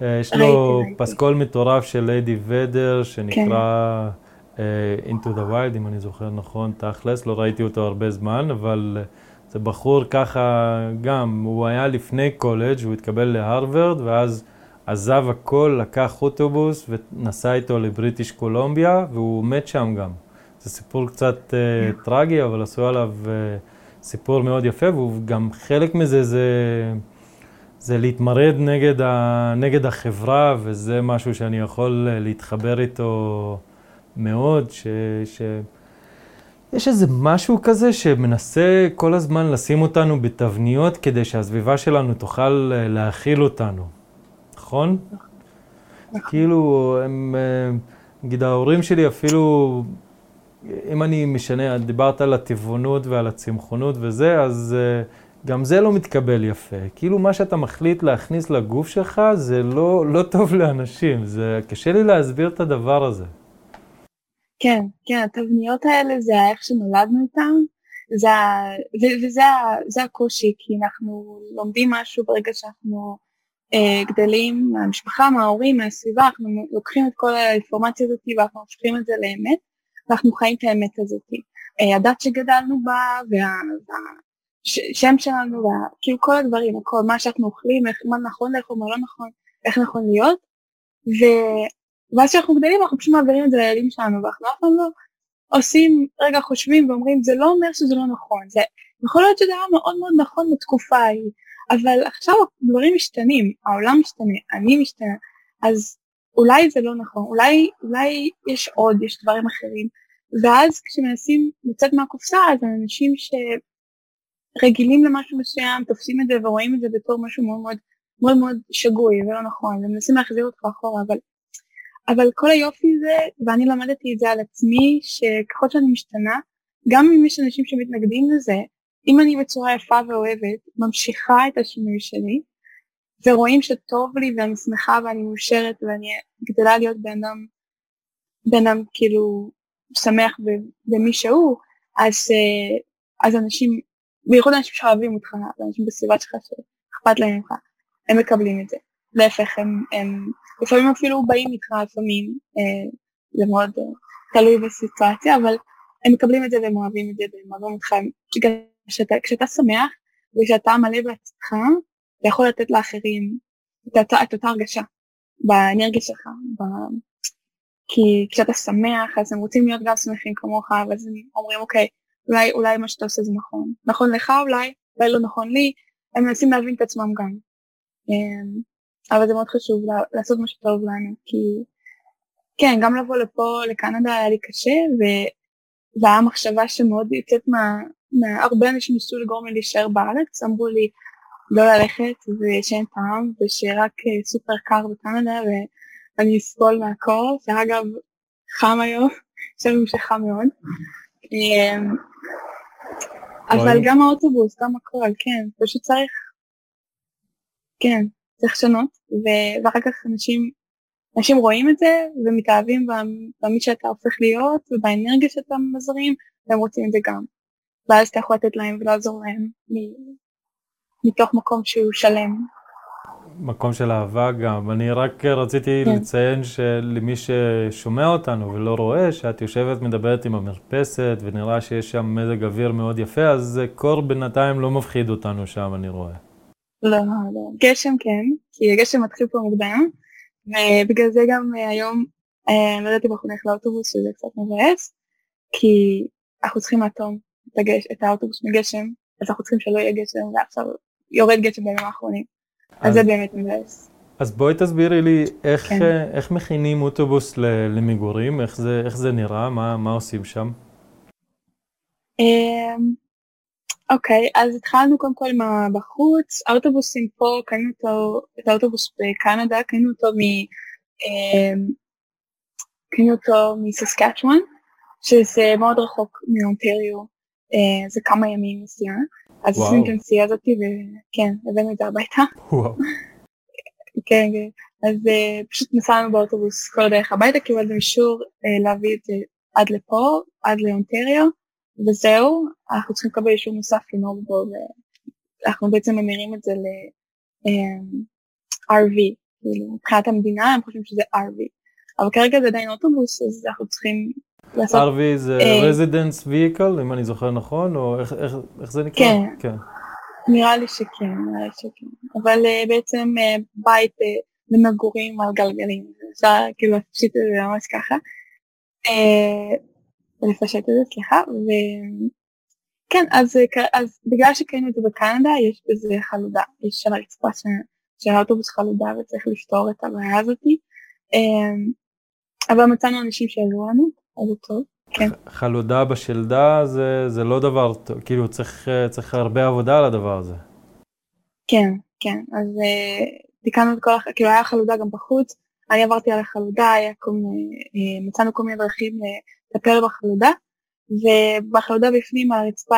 אה, אה, יש לו פסקול מטורף של ליידי ודר, שנקרא כן. uh, Into the Wild, אם אני זוכר נכון, תכלס, לא ראיתי אותו הרבה זמן, אבל uh, זה בחור ככה גם, הוא היה לפני קולג', הוא התקבל להרווארד, ואז עזב הכל, לקח אוטובוס ונסע איתו לבריטיש קולומביה, והוא מת שם גם. זה סיפור קצת uh, טרגי, אבל עשו עליו uh, סיפור מאוד יפה, והוא גם חלק מזה זה... זה להתמרד נגד, ה, נגד החברה, וזה משהו שאני יכול אה, להתחבר איתו מאוד, ש... ש... יש איזה משהו כזה שמנסה כל הזמן לשים אותנו בתבניות כדי שהסביבה שלנו תוכל אה, להכיל אותנו, נכון? נכון. כאילו, הם, אה, נגיד ההורים שלי אפילו, אם אני משנה, דיברת על הטבעונות ועל הצמחונות וזה, אז... גם זה לא מתקבל יפה. כאילו מה שאתה מחליט להכניס לגוף שלך זה לא, לא טוב לאנשים, זה קשה לי להסביר את הדבר הזה. כן, כן, התבניות האלה זה איך שנולדנו איתם, זה, ו, וזה זה הקושי, כי אנחנו לומדים משהו ברגע שאנחנו אה, גדלים מהמשפחה, מההורים, מהסביבה, אנחנו לוקחים את כל האינפורמציה הזאת ואנחנו הופכים את זה לאמת, ואנחנו חיים את האמת הזאת. אה, הדת שגדלנו בה, וה, וה, שלנו, כאילו כל הדברים, הכל, מה שאנחנו אוכלים, איך, מה נכון לאכול, מה לא נכון, איך נכון להיות, ו... ואז כשאנחנו גדלים אנחנו פשוט מעבירים את זה לילדים שלנו, ואנחנו אף פעם לא עושים, רגע חושבים ואומרים, זה לא אומר שזה לא נכון, זה יכול להיות שזה היה מאוד מאוד נכון בתקופה ההיא, אבל עכשיו דברים משתנים, העולם משתנה, אני משתנה, אז אולי זה לא נכון, אולי, אולי יש עוד, יש דברים אחרים, ואז כשמנסים לצאת מהקופסה אז אנשים ש... רגילים למשהו מסוים, תופסים את זה ורואים את זה בתור משהו מאוד מאוד מאוד מאוד שגוי ולא נכון, ומנסים להחזיר אותך אחורה, אבל, אבל כל היופי זה, ואני למדתי את זה על עצמי, שככל שאני משתנה, גם אם יש אנשים שמתנגדים לזה, אם אני בצורה יפה ואוהבת, ממשיכה את השינוי שלי, ורואים שטוב לי ואני שמחה ואני מאושרת ואני גדלה להיות בן אדם, כאילו שמח במי שהוא, אז, אה, אז אנשים בייחוד אנשים שאוהבים אותך, אנשים בסביבה שלך שאכפת להם ממך, הם מקבלים את זה. להפך, הם, הם לפעמים אפילו באים איתך, לפעמים, אה, זה מאוד אה, תלוי בסיטואציה, אבל הם מקבלים את זה והם אוהבים את זה והם אוהבים אותך, שאתה, כשאתה שמח וכשאתה מלא בעצמך, אתה יכול לתת לאחרים את את אותה הרגשה באנרגיה שלך. ב... כי כשאתה שמח אז הם רוצים להיות גם שמחים כמוך, ואז הם אומרים אוקיי, אולי, אולי מה שאתה עושה זה נכון. נכון לך אולי, אולי לא נכון לי, הם מנסים להבין את עצמם גם. אמ, אבל זה מאוד חשוב לעשות מה שטוב לנו, כי כן, גם לבוא לפה, לקנדה היה לי קשה, וזו הייתה מחשבה שמאוד יוצאת מה... מה... הרבה אנשים ניסו לגרום לי להישאר בארץ, אמרו לי לא ללכת ושאין טעם, ושרק אה, סופר קר בקנדה ואני אסבול מהקור, שאגב חם היום, <laughs> חושבים שחם מאוד. אמ, אבל גם האוטובוס, גם הכל, כן, פשוט צריך, כן, צריך לשנות, ואחר כך אנשים אנשים רואים את זה ומתאהבים במי שאתה הופך להיות ובאנרגיה שאתה מזרים והם רוצים את זה גם. ואז אתה יכול לתת להם ולעזור להם מתוך מקום שהוא שלם. מקום של אהבה גם. אני רק רציתי כן. לציין שלמי ששומע אותנו ולא רואה, שאת יושבת מדברת עם המרפסת ונראה שיש שם מזג אוויר מאוד יפה, אז קור בינתיים לא מפחיד אותנו שם, אני רואה. לא, לא. גשם כן, כי הגשם מתחיל פה מוקדם. ובגלל זה גם אה, היום אה, לא ידעתי אם אנחנו נלך לאוטובוס שזה קצת מבאס כי אנחנו צריכים לאטום את, הגש, את האוטובוס מגשם אז אנחנו צריכים שלא יהיה גשם ועכשיו יורד גשם בימים האחרונים אז, אז זה באמת מבאס. אז בואי תסבירי לי איך, כן. אה, איך מכינים אוטובוס למגורים, איך זה, איך זה נראה, מה, מה עושים שם? אמ, אוקיי, אז התחלנו קודם כל בחוץ, האוטובוסים פה, קנינו אותו, את האוטובוס בקנדה, קנינו אותו מ... אמ, קנינו אותו מססקצ'ואן, שזה מאוד רחוק מאונטריו, אה, זה כמה ימים נסיעה. אז עשינו את הנסיעה הזאת וכן, הבאנו את זה הביתה. <laughs> וואו. כן, כן. אז uh, פשוט נסענו באוטובוס כל הדרך הביתה, קיבלנו אישור uh, להביא את זה עד לפה, עד לאונטריו, וזהו, אנחנו צריכים לקבל אישור נוסף לנהוג בו, ואנחנו בעצם ממירים את זה ל-RV, אמ, כאילו מבחינת המדינה הם חושבים שזה RV, אבל כרגע זה עדיין אוטובוס, אז אנחנו צריכים לעשות... RV זה uh, Residence Vehicle, אם אני זוכר נכון, או איך, איך, איך זה נקרא? כן, כן. נראה לי שכן, נראה לי שכן, אבל uh, בעצם uh, בית uh, למגורים על גלגלים, אפשר כאילו להפשיט את זה ממש ככה. Uh, ולפשט את זה, סליחה, וכן, אז, אז בגלל שקיינו את זה בקנדה, יש בזה חלודה, יש על הרצפה של האוטובוס חלודה וצריך לפתור את הבעיה הזאתי, אבל מצאנו אנשים שיעזרו לנו, זה טוב. כן. חלודה בשלדה זה, זה לא דבר טוב, כאילו צריך, צריך הרבה עבודה על הדבר הזה. כן, כן, אז uh, תיקנו את כל, כאילו היה חלודה גם בחוץ, אני עברתי על החלודה, היה כל מיני, uh, מצאנו כל מיני דרכים לטפל בחלודה, ובחלודה בפנים הרצפה,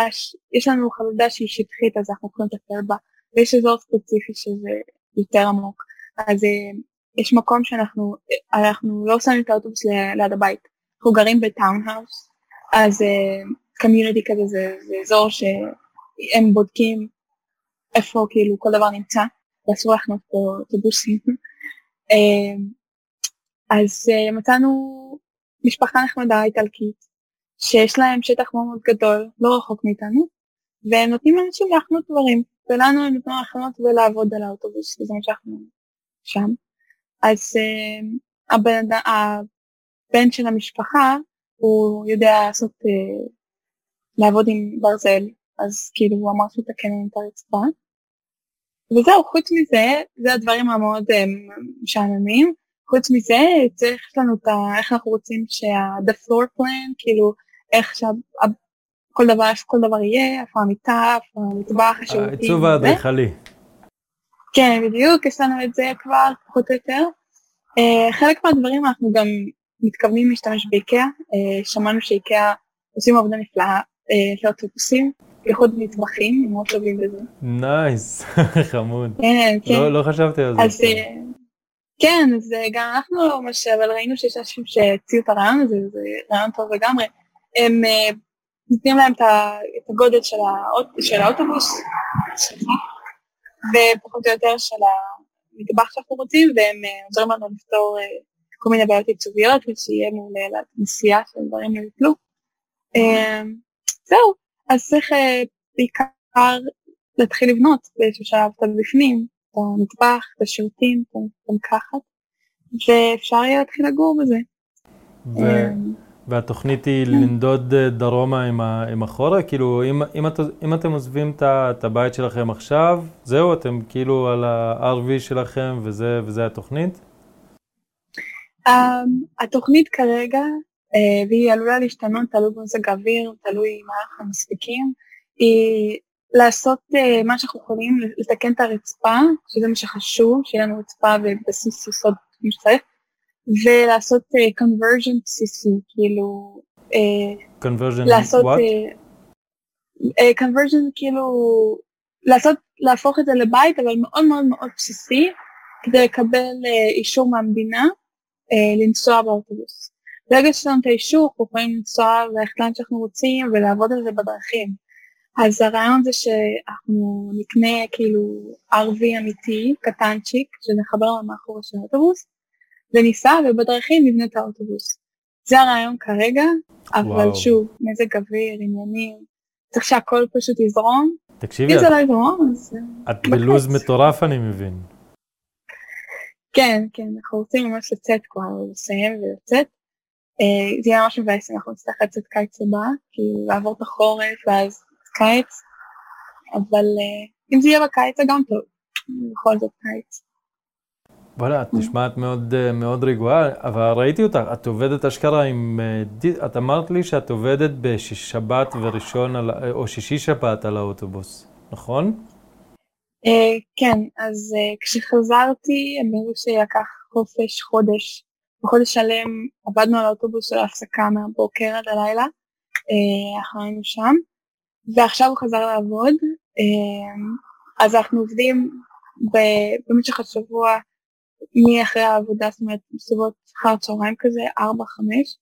יש לנו חלודה שהיא שטחית אז אנחנו יכולים לטפל בה, ויש אזור ספציפי שזה יותר עמוק, אז אה, יש מקום שאנחנו אנחנו לא שמים את האוטובוס ליד הבית, אנחנו גרים בטאונהאוס, אז קמיוניטי אה, כזה זה, זה אזור שהם בודקים איפה כאילו כל דבר נמצא, ואסור לחנות פה אוטובוסים. אה, אז מצאנו משפחה נחמדה איטלקית, שיש להם שטח מאוד מאוד גדול, לא רחוק מאיתנו, והם נותנים לאנשים להחנות דברים, ולנו הם נותנים להחנות ולעבוד על האוטובוס, וזה מה שאנחנו שם. אז הבן, הבן של המשפחה, הוא יודע לעשות, uh, לעבוד עם ברזל, אז כאילו הוא אמר שהוא תקן לנו את הרצפה. וזהו, חוץ מזה, זה הדברים המאוד uh, משעממים. חוץ מזה, צריך לנו את ה... איך אנחנו רוצים שה-the floor plan, כאילו, איך שכל דבר, איפה כל דבר יהיה, איפה המיטה, איפה המטבח, השירותים. העיצוב האדריכלי. כן, בדיוק, יש לנו את זה כבר, פחות או יותר. Uh, חלק מהדברים אנחנו גם מתכוונים להשתמש באיקאה, uh, שמענו שאיקאה עושים עבודה נפלאה uh, לאוטובוסים, בייחוד מטבחים, הם מאוד טובים בזה. nice, <laughs> חמוד. כן, כן. לא, לא חשבתי על זה. אז, כן, אז גם אנחנו לא ממש, אבל ראינו שיש אנשים שהציעו את הרעיון הזה, זה רעיון טוב לגמרי. הם נותנים להם את הגודל של, האוט, של האוטובוס, ופחות או יותר של המטבח שאנחנו רוצים, והם עוזרים לנו לפתור כל מיני בעיות עיצוביות, ושיהיה מעולה לנסיעה של דברים לא יפלו. Uh, זהו, אז צריך uh, בעיקר להתחיל לבנות באיזשהו שלב את הבפנים, את המטבח, את השירותים, את המקחת, ואפשר יהיה להתחיל לגור בזה. אמ, והתוכנית היא. לנדוד אה, דרומה עם, ה, עם החורף? כאילו, אם, אם, את, אם אתם עוזבים את, את הבית שלכם עכשיו, זהו, אתם כאילו על ה-RV שלכם וזה, וזה התוכנית? Um, התוכנית כרגע, uh, והיא עלולה להשתנות, תלוי במזג האוויר, תלוי מה אנחנו מספיקים, היא לעשות uh, מה שאנחנו יכולים, לתקן את הרצפה, שזה מה שחשוב, שיהיה לנו רצפה ובסיס יסוד כמו שצריך, ולעשות uh, conversion בסיסי, כאילו... Uh, conversion לעשות, what? Uh, uh, conversion כאילו לעשות, להפוך את זה לבית, אבל מאוד מאוד מאוד בסיסי, כדי לקבל uh, אישור מהמדינה uh, לנסוע באוטובוס. ברגע שיש לנו את האישור, אנחנו יכולים לנסוע ללכת לאן שאנחנו רוצים ולעבוד על זה בדרכים. אז הרעיון זה שאנחנו נקנה כאילו RV אמיתי, קטנצ'יק, שנחבר למאחורה של האוטובוס, וניסע ובדרכים נבנה את האוטובוס. זה הרעיון כרגע, אבל וואו. שוב, מזג אוויר, עניינים, צריך שהכל פשוט יזרום. תקשיבי, אם זה לא יזרום, אז... את בלוז מטורף אני מבין. כן, כן, אנחנו רוצים ממש לצאת כבר, לסיים ולצאת. אה, זה יהיה ממש מבאס אם אנחנו נצטרך לצאת קיץ הבא, כאילו לעבור את החורף ואז קיץ, אבל אה, אם זה יהיה בקיץ זה גם טוב, בכל זאת קיץ. וואלה, את נשמעת מאוד, אה, מאוד רגועה, אבל ראיתי אותך, את עובדת אשכרה עם... את אמרת לי שאת עובדת בשבת וראשון, על, או שישי שבת על האוטובוס, נכון? כן, אז כשחזרתי, הם אמרו שלקח חופש חודש. בחודש שלם עבדנו על האוטובוס של ההפסקה מהבוקר עד הלילה, אנחנו היינו שם, ועכשיו הוא חזר לעבוד, אז אנחנו עובדים במשך השבוע מאחרי העבודה, זאת אומרת, בסביבות אחר צהריים כזה, ארבע, חמש,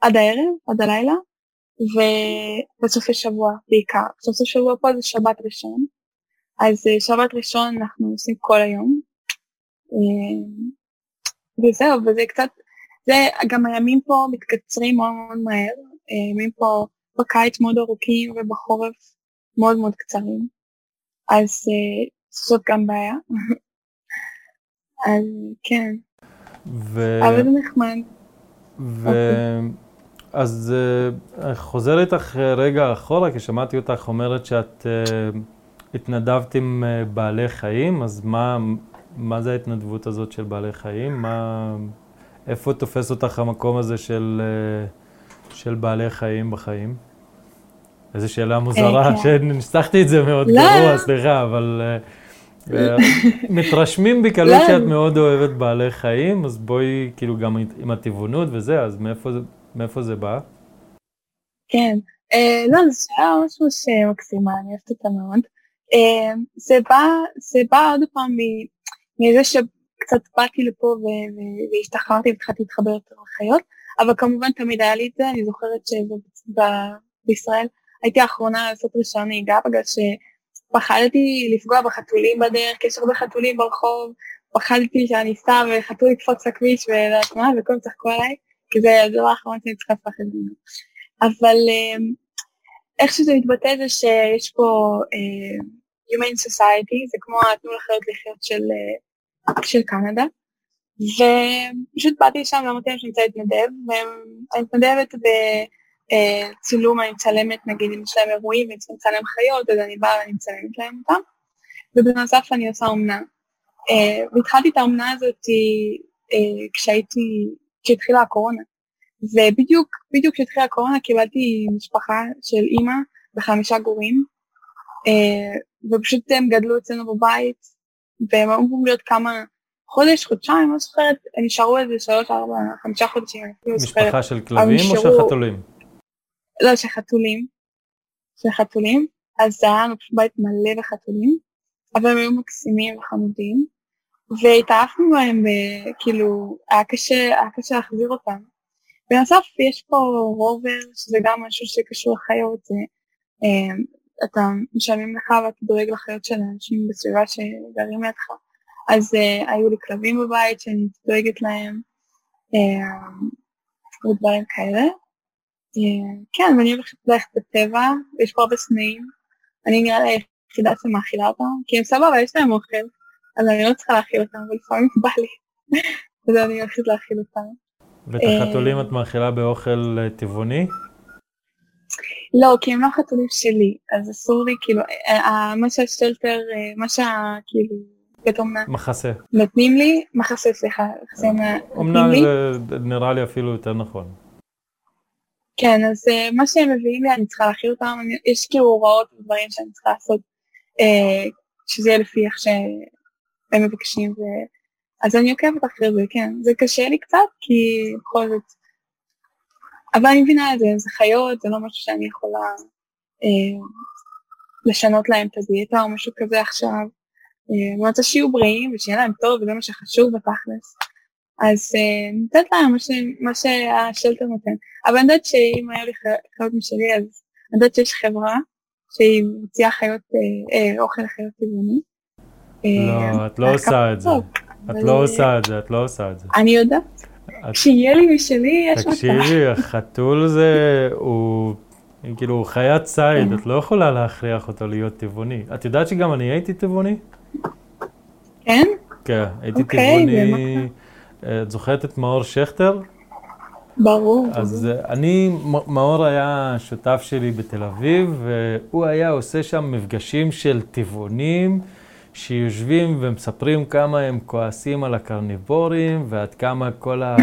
עד הערב, עד הלילה, ובסופי שבוע בעיקר. סופי שבוע פה זה שבת ראשון, אז אה, שבת ראשון אנחנו עושים כל היום, אה, וזהו, וזה קצת, זה, גם הימים פה מתקצרים מאוד מאוד מהר, אה, ימים פה בקיץ מאוד ארוכים ובחורף מאוד מאוד קצרים, אז זאת גם בעיה. אז כן. ו... אבל זה נחמד. ו... אוקיי. אז uh, חוזר איתך רגע אחורה, כי שמעתי אותך אומרת שאת התנדבת עם uh, בעלי חיים, אז מה, מה זה ההתנדבות הזאת של בעלי חיים? מה, איפה תופס אותך המקום הזה של, uh, של בעלי חיים בחיים? איזו שאלה מוזרה, כן. שניסחתי את זה מאוד לא. גרוע, סליחה, אבל... מתרשמים בקלות לא. שאת מאוד אוהבת בעלי חיים, אז בואי, כאילו, גם עם הטבעונות וזה, אז מאיפה, מאיפה זה בא? כן, אה, לא, זו שאלה ממש ממש מקסימה, אני אוהבת אותה מאוד. אה, זה בא, זה בא עוד פעם מזה שקצת באתי לפה והשתחררתי והתחלתי להתחבר יותר לחיות, אבל כמובן תמיד היה לי את זה, אני זוכרת שבישראל הייתי האחרונה לעשות רישיון נהיגה בגלל ש... פחדתי לפגוע בחתולים בדרך, יש הרבה חתולים ברחוב, פחדתי שאני אסע וחתול יקפוץ לכביש ולדעת מה, וכולם צחקו עליי, כי זה הדבר האחרון שאני צריכה לפחד ממנו. אבל אמ, איך שזה מתבטא זה שיש פה uh, Humane Society, זה כמו התנו לחיות לחיות של, uh, של קנדה, ופשוט באתי לשם ואמרתי להם שאני רוצה להתנדב, ואני מתנדבת ב... אה, אני מצלמת נגיד אם יש להם אירועים ואני צריכה לצלם חיות, אז אני באה ואני מצלמת להם אותם, ובנוסף אני עושה אומנה. אה, והתחלתי את האומנה הזאת אה, כשהייתי, כשהתחילה הקורונה. ובדיוק, בדיוק כשהתחילה הקורונה קיבלתי משפחה של אימא וחמישה גורים, ופשוט הם גדלו אצלנו בבית, והם אמורים להיות כמה, חודש, חודשיים, לא זוכרת, הם נשארו איזה שלוש, ארבע, חמישה חודשים. משפחה של כלבים או של חתולים? לא, של חתולים, של חתולים, אז היה לנו בית מלא בחתולים, אבל הם היו מקסימים וחמודים, והתאהבנו בהם, כאילו, היה קשה, היה קשה להחזיר אותם. בנוסף, יש פה רובר, שזה גם משהו שקשור לחיות, אה, אתה משלמים לך ואתה דואג לחיות של האנשים בסביבה שגרים לידך. אז uh, היו לי כלבים בבית שאני דואגת להם, uh, ודברים כאלה. כן, ואני הולכת ללכת בטבע, ויש פה הרבה סנאים, אני נראה לי היחידה שמאכילה אותם, כי הם סבבה, יש להם אוכל, אז אני לא צריכה להאכיל אותם, אבל לפעמים בא לי, <laughs> אז אני הולכת להאכיל אותם. ואת החתולים את מאכילה באוכל אה, טבעוני? לא, כי הם לא חתולים שלי, אז אסור לי, כאילו, אה, אה, מה שהשלטר, מה שה... כאילו, בית אומנה. מחסה. נותנים לי, מחסה, סליחה, מחסה אומנה זה נראה לי אפילו יותר נכון. כן, אז מה שהם מביאים לי, אני צריכה להכיל אותם, יש כאילו הוראות ודברים שאני צריכה לעשות, שזה יהיה לפי איך שהם מבקשים. אז אני עוקבת אחרי זה, כן. זה קשה לי קצת, כי בכל זאת... אבל אני מבינה את זה, זה חיות, זה לא משהו שאני יכולה אה, לשנות להם את הדיאטה או משהו כזה עכשיו. אה, אני רוצה שיהיו בריאים ושיהיה להם טוב, וזה מה שחשוב בתכלס. אז אה, נותנת להם מה, ש, מה שהשלטר נותן. אבל אני יודעת שאם היה לי חיות משלי, אז אני יודעת שיש חברה שהיא מוציאה חיות, אה, אה, אוכל לחיות טבעוני. לא, אה, את לא עושה את זה. את לא עושה את זה, את לא עושה את זה. אני יודעת. כשיהיה לי משלי, יש מצב. תקשיבי, <laughs> החתול זה, הוא כאילו הוא חיית ציד, את לא יכולה להכריח אותו להיות טבעוני. את יודעת שגם אני הייתי טבעוני? כן? כן, הייתי אוקיי, טבעוני. את זוכרת את מאור שכטר? ברור. אז אה, אני, מאור היה שותף שלי בתל אביב, והוא היה עושה שם מפגשים של טבעונים. שיושבים ומספרים כמה הם כועסים על הקרניבורים, ועד כמה כל ה...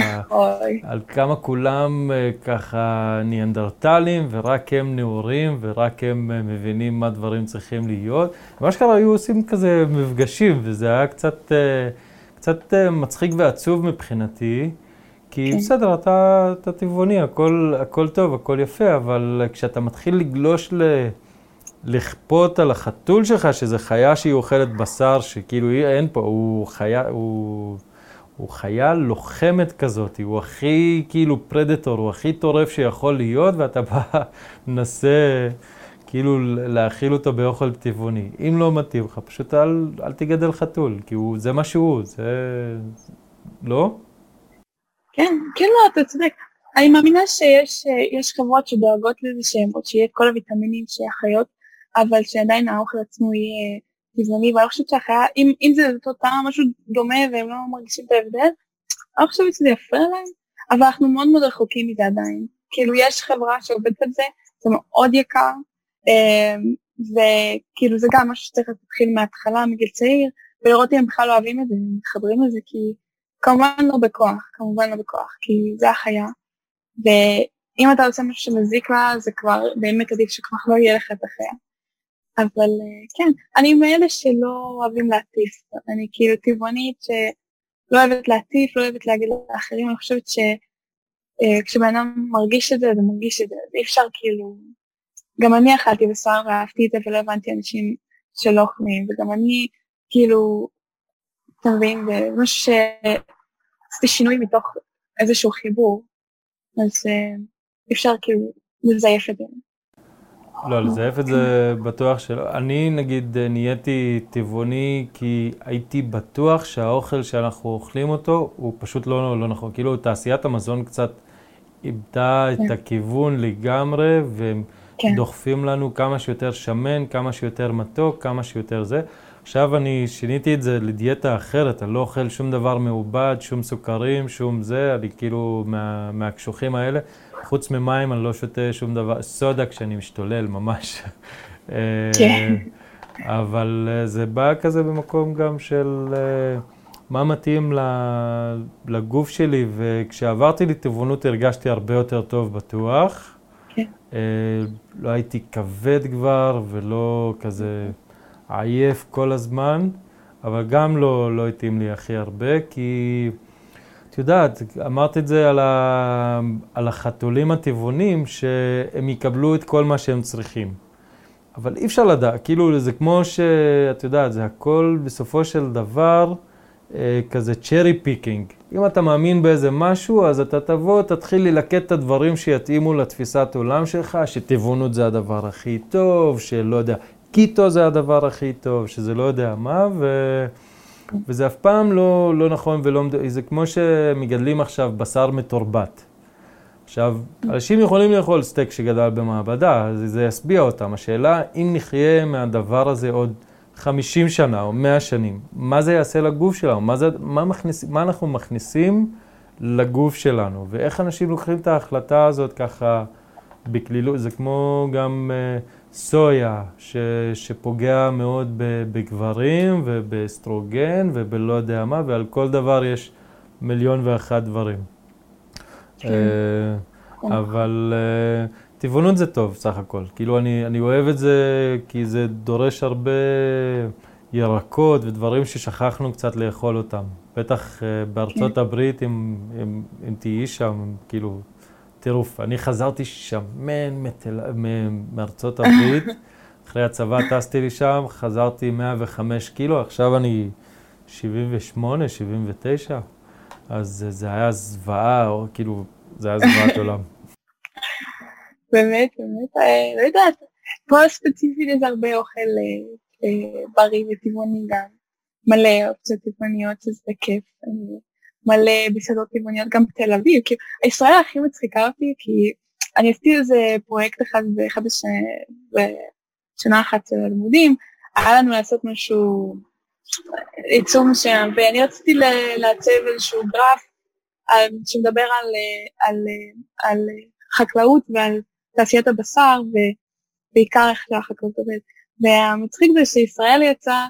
על כמה כולם אה, ככה ניאנדרטלים, ורק הם נאורים, ורק הם אה, מבינים מה דברים צריכים להיות. מה שקרה, היו עושים כזה מפגשים, וזה היה קצת, אה, קצת מצחיק ועצוב מבחינתי. כי כן. בסדר, אתה, אתה טבעוני, הכל, הכל טוב, הכל יפה, אבל כשאתה מתחיל לגלוש ל... לכפות על החתול שלך, שזה חיה שהיא אוכלת בשר, שכאילו אין פה, הוא חיה, הוא, הוא חיה לוחמת כזאת, הוא הכי כאילו פרדטור, הוא הכי טורף שיכול להיות, ואתה בא, מנסה כאילו להאכיל אותו באוכל טבעוני. אם לא מתאים לך, פשוט אל, אל תגדל חתול, כי הוא, זה מה שהוא, זה... לא? כן, כן, לא, אתה צודק. אני מאמינה שיש חברות שדואגות לזה או שיהיה כל הוויטמינים שהחיות אבל שעדיין האוכל עצמו יהיה טבעוני, ואני חושבת שהחיה, אם, אם זה אותו טעם, משהו דומה והם לא מרגישים את ההבדל, אני חושבת שזה יפריע להם, אבל אנחנו מאוד מאוד רחוקים מזה עדיין. כאילו יש חברה שעובדת על זה, זה מאוד יקר, אמ, וכאילו זה גם משהו שצריך להתחיל מההתחלה, מגיל צעיר, ולראות אם הם בכלל אוהבים את זה, אם מתחברים לזה, כי כמובן לא בכוח, כמובן לא בכוח, כי זה החיה. ואם אתה עושה משהו שמזיק לה, זה כבר באמת עדיף שכבר לא יהיה לך את החיה. אבל אה, כן, אני מאלה שלא אוהבים להטיף, אני כאילו טבעונית שלא אוהבת להטיף, לא אוהבת להגיד לאחרים, אני חושבת שכשבן אה, אדם מרגיש את זה, זה מרגיש את זה, אז אי אפשר כאילו, גם אני אכלתי בשר ואהבתי את זה ולא הבנתי אנשים שלא אוכלים, וגם אני כאילו, אתה מבין, זה משהו שעשיתי שינוי מתוך איזשהו חיבור, אז אה, אי אפשר כאילו לזייף את זה. לא, לזייף את זה בטוח שלא. אני נגיד נהייתי טבעוני כי הייתי בטוח שהאוכל שאנחנו אוכלים אותו הוא פשוט לא, לא נכון. כאילו תעשיית המזון קצת איבדה כן. את הכיוון לגמרי, והם כן. דוחפים לנו כמה שיותר שמן, כמה שיותר מתוק, כמה שיותר זה. עכשיו אני שיניתי את זה לדיאטה אחרת, אני לא אוכל שום דבר מעובד, שום סוכרים, שום זה, אני כאילו מה, מהקשוחים האלה. חוץ ממים אני לא שותה שום דבר, סודה כשאני משתולל ממש. כן. אבל אה, זה בא כזה במקום גם של אה, מה מתאים לגוף שלי, וכשעברתי לטבעונות הרגשתי הרבה יותר טוב בטוח. כן. אה, לא הייתי כבד כבר ולא כזה עייף כל הזמן, אבל גם לא, לא התאים לי הכי הרבה, כי... את יודעת, אמרת את זה על, ה... על החתולים הטבעונים, שהם יקבלו את כל מה שהם צריכים. אבל אי אפשר לדעת, כאילו זה כמו שאת יודעת, זה הכל בסופו של דבר אה, כזה cherry picking. אם אתה מאמין באיזה משהו, אז אתה תבוא, תתחיל ללקט את הדברים שיתאימו לתפיסת עולם שלך, שטבעונות זה הדבר הכי טוב, שלא יודע, keto זה הדבר הכי טוב, שזה לא יודע מה, ו... וזה אף פעם לא, לא נכון ולא... זה כמו שמגדלים עכשיו בשר מתורבת. עכשיו, אנשים יכולים לאכול סטייק שגדל במעבדה, זה, זה ישביע אותם. השאלה, אם נחיה מהדבר הזה עוד 50 שנה או 100 שנים, מה זה יעשה לגוף שלנו? מה, זה, מה, מכניס, מה אנחנו מכניסים לגוף שלנו? ואיך אנשים לוקחים את ההחלטה הזאת ככה בקלילות? זה כמו גם uh, סויה, ש, שפוגע מאוד בגברים ובאסטרוגן ובלא יודע מה, ועל כל דבר יש מיליון ואחת דברים. כן. Uh, אבל uh, טבעונות זה טוב, סך הכל. כאילו, אני, אני אוהב את זה כי זה דורש הרבה ירקות ודברים ששכחנו קצת לאכול אותם. בטח uh, בארצות כן. הברית, אם, אם, אם תהיי שם, כאילו, טירוף. אני חזרתי שמן מתל... מארצות הברית, <laughs> אחרי הצבא טסתי לי שם, חזרתי 105 קילו, עכשיו אני 78, 79, אז זה היה זוועה, או כאילו, זה היה זוועת עולם. <laughs> באמת, באמת, אה, לא יודעת, פה ספציפית יש הרבה אוכל אה, אה, בריא וטבעוני גם, מלא אופציות טבעוניות שזה כיף, מלא מסעדות טבעוניות גם בתל אביב, כי הישראל הכי מצחיקה אותי, כי אני עשיתי איזה פרויקט אחד באחד בשנה אחת של הלימודים, היה לנו לעשות משהו, עיצוב מסוים, ואני רציתי לעצב איזשהו גרף שמדבר על, על, על חקלאות ועל תעשיית הבשר, ובעיקר איך שהחקלאות עובדת. והמצחיק זה שישראל יצא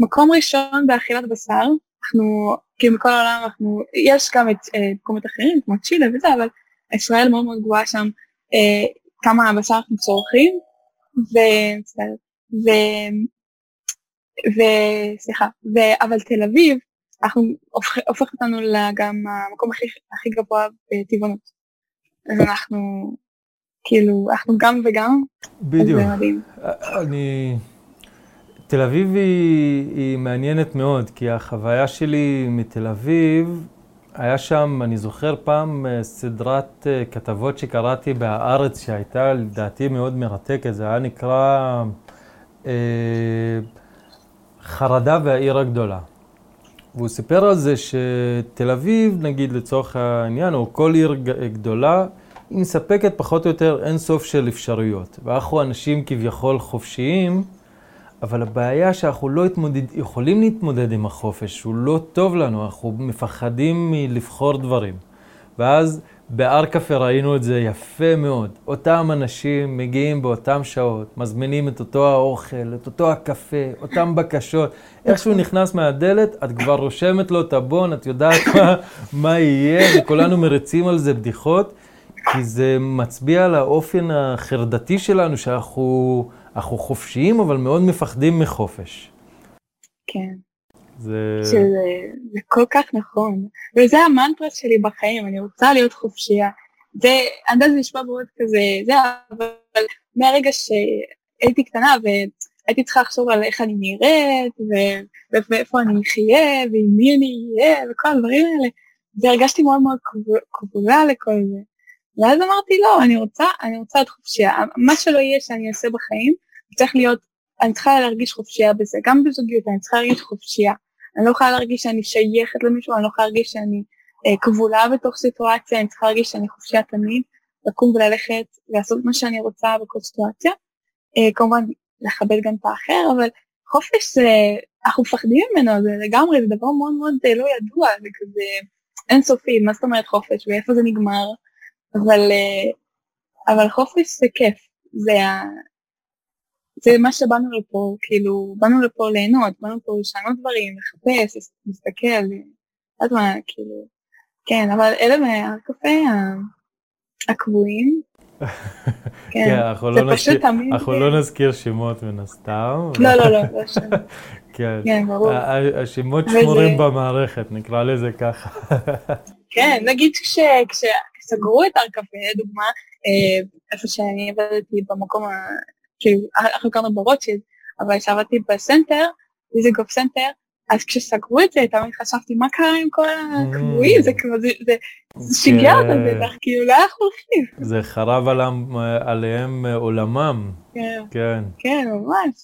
מקום ראשון באכילת בשר, אנחנו, כאילו מכל העולם אנחנו, יש גם את אה, מקומות אחרים, כמו צ'ילה וזה, אבל ישראל מאוד מאוד גבוהה שם, אה, כמה בשר אנחנו צורכים, ו... ו... ו... סליחה, ו... אבל תל אביב, אנחנו הופך, הופך אותנו גם המקום הכי, הכי גבוה בטבעונות. אז אנחנו כאילו, אנחנו גם וגם, בדיוק. זה מדהים. אני... תל אביב היא, היא מעניינת מאוד, כי החוויה שלי מתל אביב, היה שם, אני זוכר פעם אה, סדרת אה, כתבות שקראתי בהארץ, שהייתה לדעתי מאוד מרתקת, זה היה נקרא אה, חרדה והעיר הגדולה. והוא סיפר על זה שתל אביב, נגיד לצורך העניין, או כל עיר גדולה, היא מספקת פחות או יותר אין סוף של אפשרויות. ואנחנו אנשים כביכול חופשיים, אבל הבעיה שאנחנו לא התמודד, יכולים להתמודד עם החופש, הוא לא טוב לנו, אנחנו מפחדים מלבחור דברים. ואז בהר קפה ראינו את זה יפה מאוד. אותם אנשים מגיעים באותן שעות, מזמינים את אותו האוכל, את אותו הקפה, אותן בקשות. איך שהוא נכנס מהדלת, את כבר רושמת לו את הבון, את יודעת מה, מה יהיה, וכולנו מריצים על זה בדיחות. כי זה מצביע על האופן החרדתי שלנו, שאנחנו חופשיים, אבל מאוד מפחדים מחופש. כן. זה... שזה זה כל כך נכון. וזה המנטרה שלי בחיים, אני רוצה להיות חופשייה. זה, אני יודעת, זה נשמע מאוד כזה, זה, אבל מהרגע שהייתי קטנה והייתי צריכה לחשוב על איך אני נראית, ו... ואיפה אני אחיה, ועם מי אני אהיה, וכל הדברים האלה, והרגשתי מאוד מאוד כבולה לכל זה. ואז אמרתי לא, אני רוצה, אני רוצה להיות חופשייה, מה שלא יהיה שאני אעשה בחיים, צריך להיות, אני צריכה להרגיש חופשייה בזה, גם בזוגיות אני צריכה להרגיש חופשייה, אני לא יכולה להרגיש שאני שייכת למישהו, אני לא יכולה להרגיש שאני אה, כבולה בתוך סיטואציה, אני צריכה להרגיש שאני חופשייה תמיד, לקום וללכת, לעשות מה שאני רוצה בכל סיטואציה, אה, כמובן לכבד גם את האחר, אבל חופש זה, אנחנו מפחדים ממנו, זה לגמרי, זה דבר מאוד מאוד אה, לא ידוע, זה כזה אינסופי, מה זאת אומרת חופש ואיפה זה נגמר, אבל, אה, אבל חופש זה כיף, זה, ה... זה מה שבאנו לפה, כאילו, באנו לפה ליהנות, באנו לפה לשנות דברים, לחפש, להסתכל, את מה, כאילו, כן, אבל אלה מהקפה הקבועים. <laughs> כן, כן אנחנו לא נזכיר, אנחנו לא נזכיר שמות מן הסתם. לא, לא, לא, לא שם. <laughs> כן, כן, ברור. השמות שמורים במערכת, נקרא לזה ככה. כן, נגיד כש... סגרו את הר קפה, לדוגמה, אה, איפה שאני עבדתי במקום, כאילו, אנחנו גרנו ברוטשילד, אבל כשעבדתי בסנטר, דיזנגוף סנטר, אז כשסגרו את זה, תמיד חשבתי, מה קרה עם כל הקבועים? זה כמו, זה שיגע אותם כן. בטח, כאילו, לא היה להחליף. זה חרב עליהם עולמם. כן. כן. כן, ממש.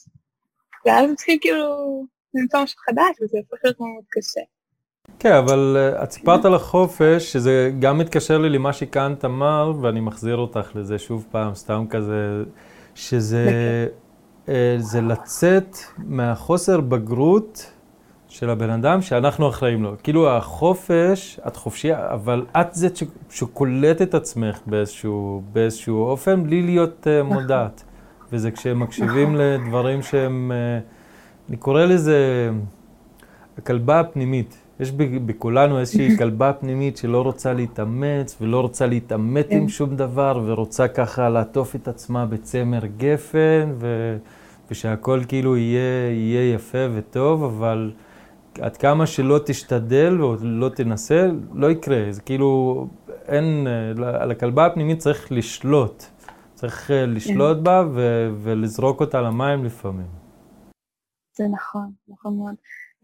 ואז התחיל כאילו למצוא משהו חדש, וזה הופך להיות מאוד קשה. כן, אבל uh, את סיפרת על החופש, שזה גם מתקשר לי למה שקאנט אמר, ואני מחזיר אותך לזה שוב פעם, סתם כזה, שזה uh, זה לצאת מהחוסר בגרות של הבן אדם שאנחנו אחראים לו. כאילו החופש, את חופשייה, אבל את זה שקולט את עצמך באיזשהו, באיזשהו אופן, בלי להיות uh, מודעת. וזה כשמקשיבים נכון. לדברים שהם, uh, אני קורא לזה הכלבה הפנימית. יש בכולנו איזושהי <laughs> כלבה פנימית שלא רוצה להתאמץ ולא רוצה להתעמת עם כן. שום דבר ורוצה ככה לעטוף את עצמה בצמר גפן ו... ושהכול כאילו יהיה, יהיה יפה וטוב, אבל עד כמה שלא תשתדל או לא תנסה, לא יקרה. זה כאילו, אין, על הכלבה הפנימית צריך לשלוט. צריך אה, לשלוט כן. בה ו- ולזרוק אותה למים לפעמים. זה נכון, נכון מאוד.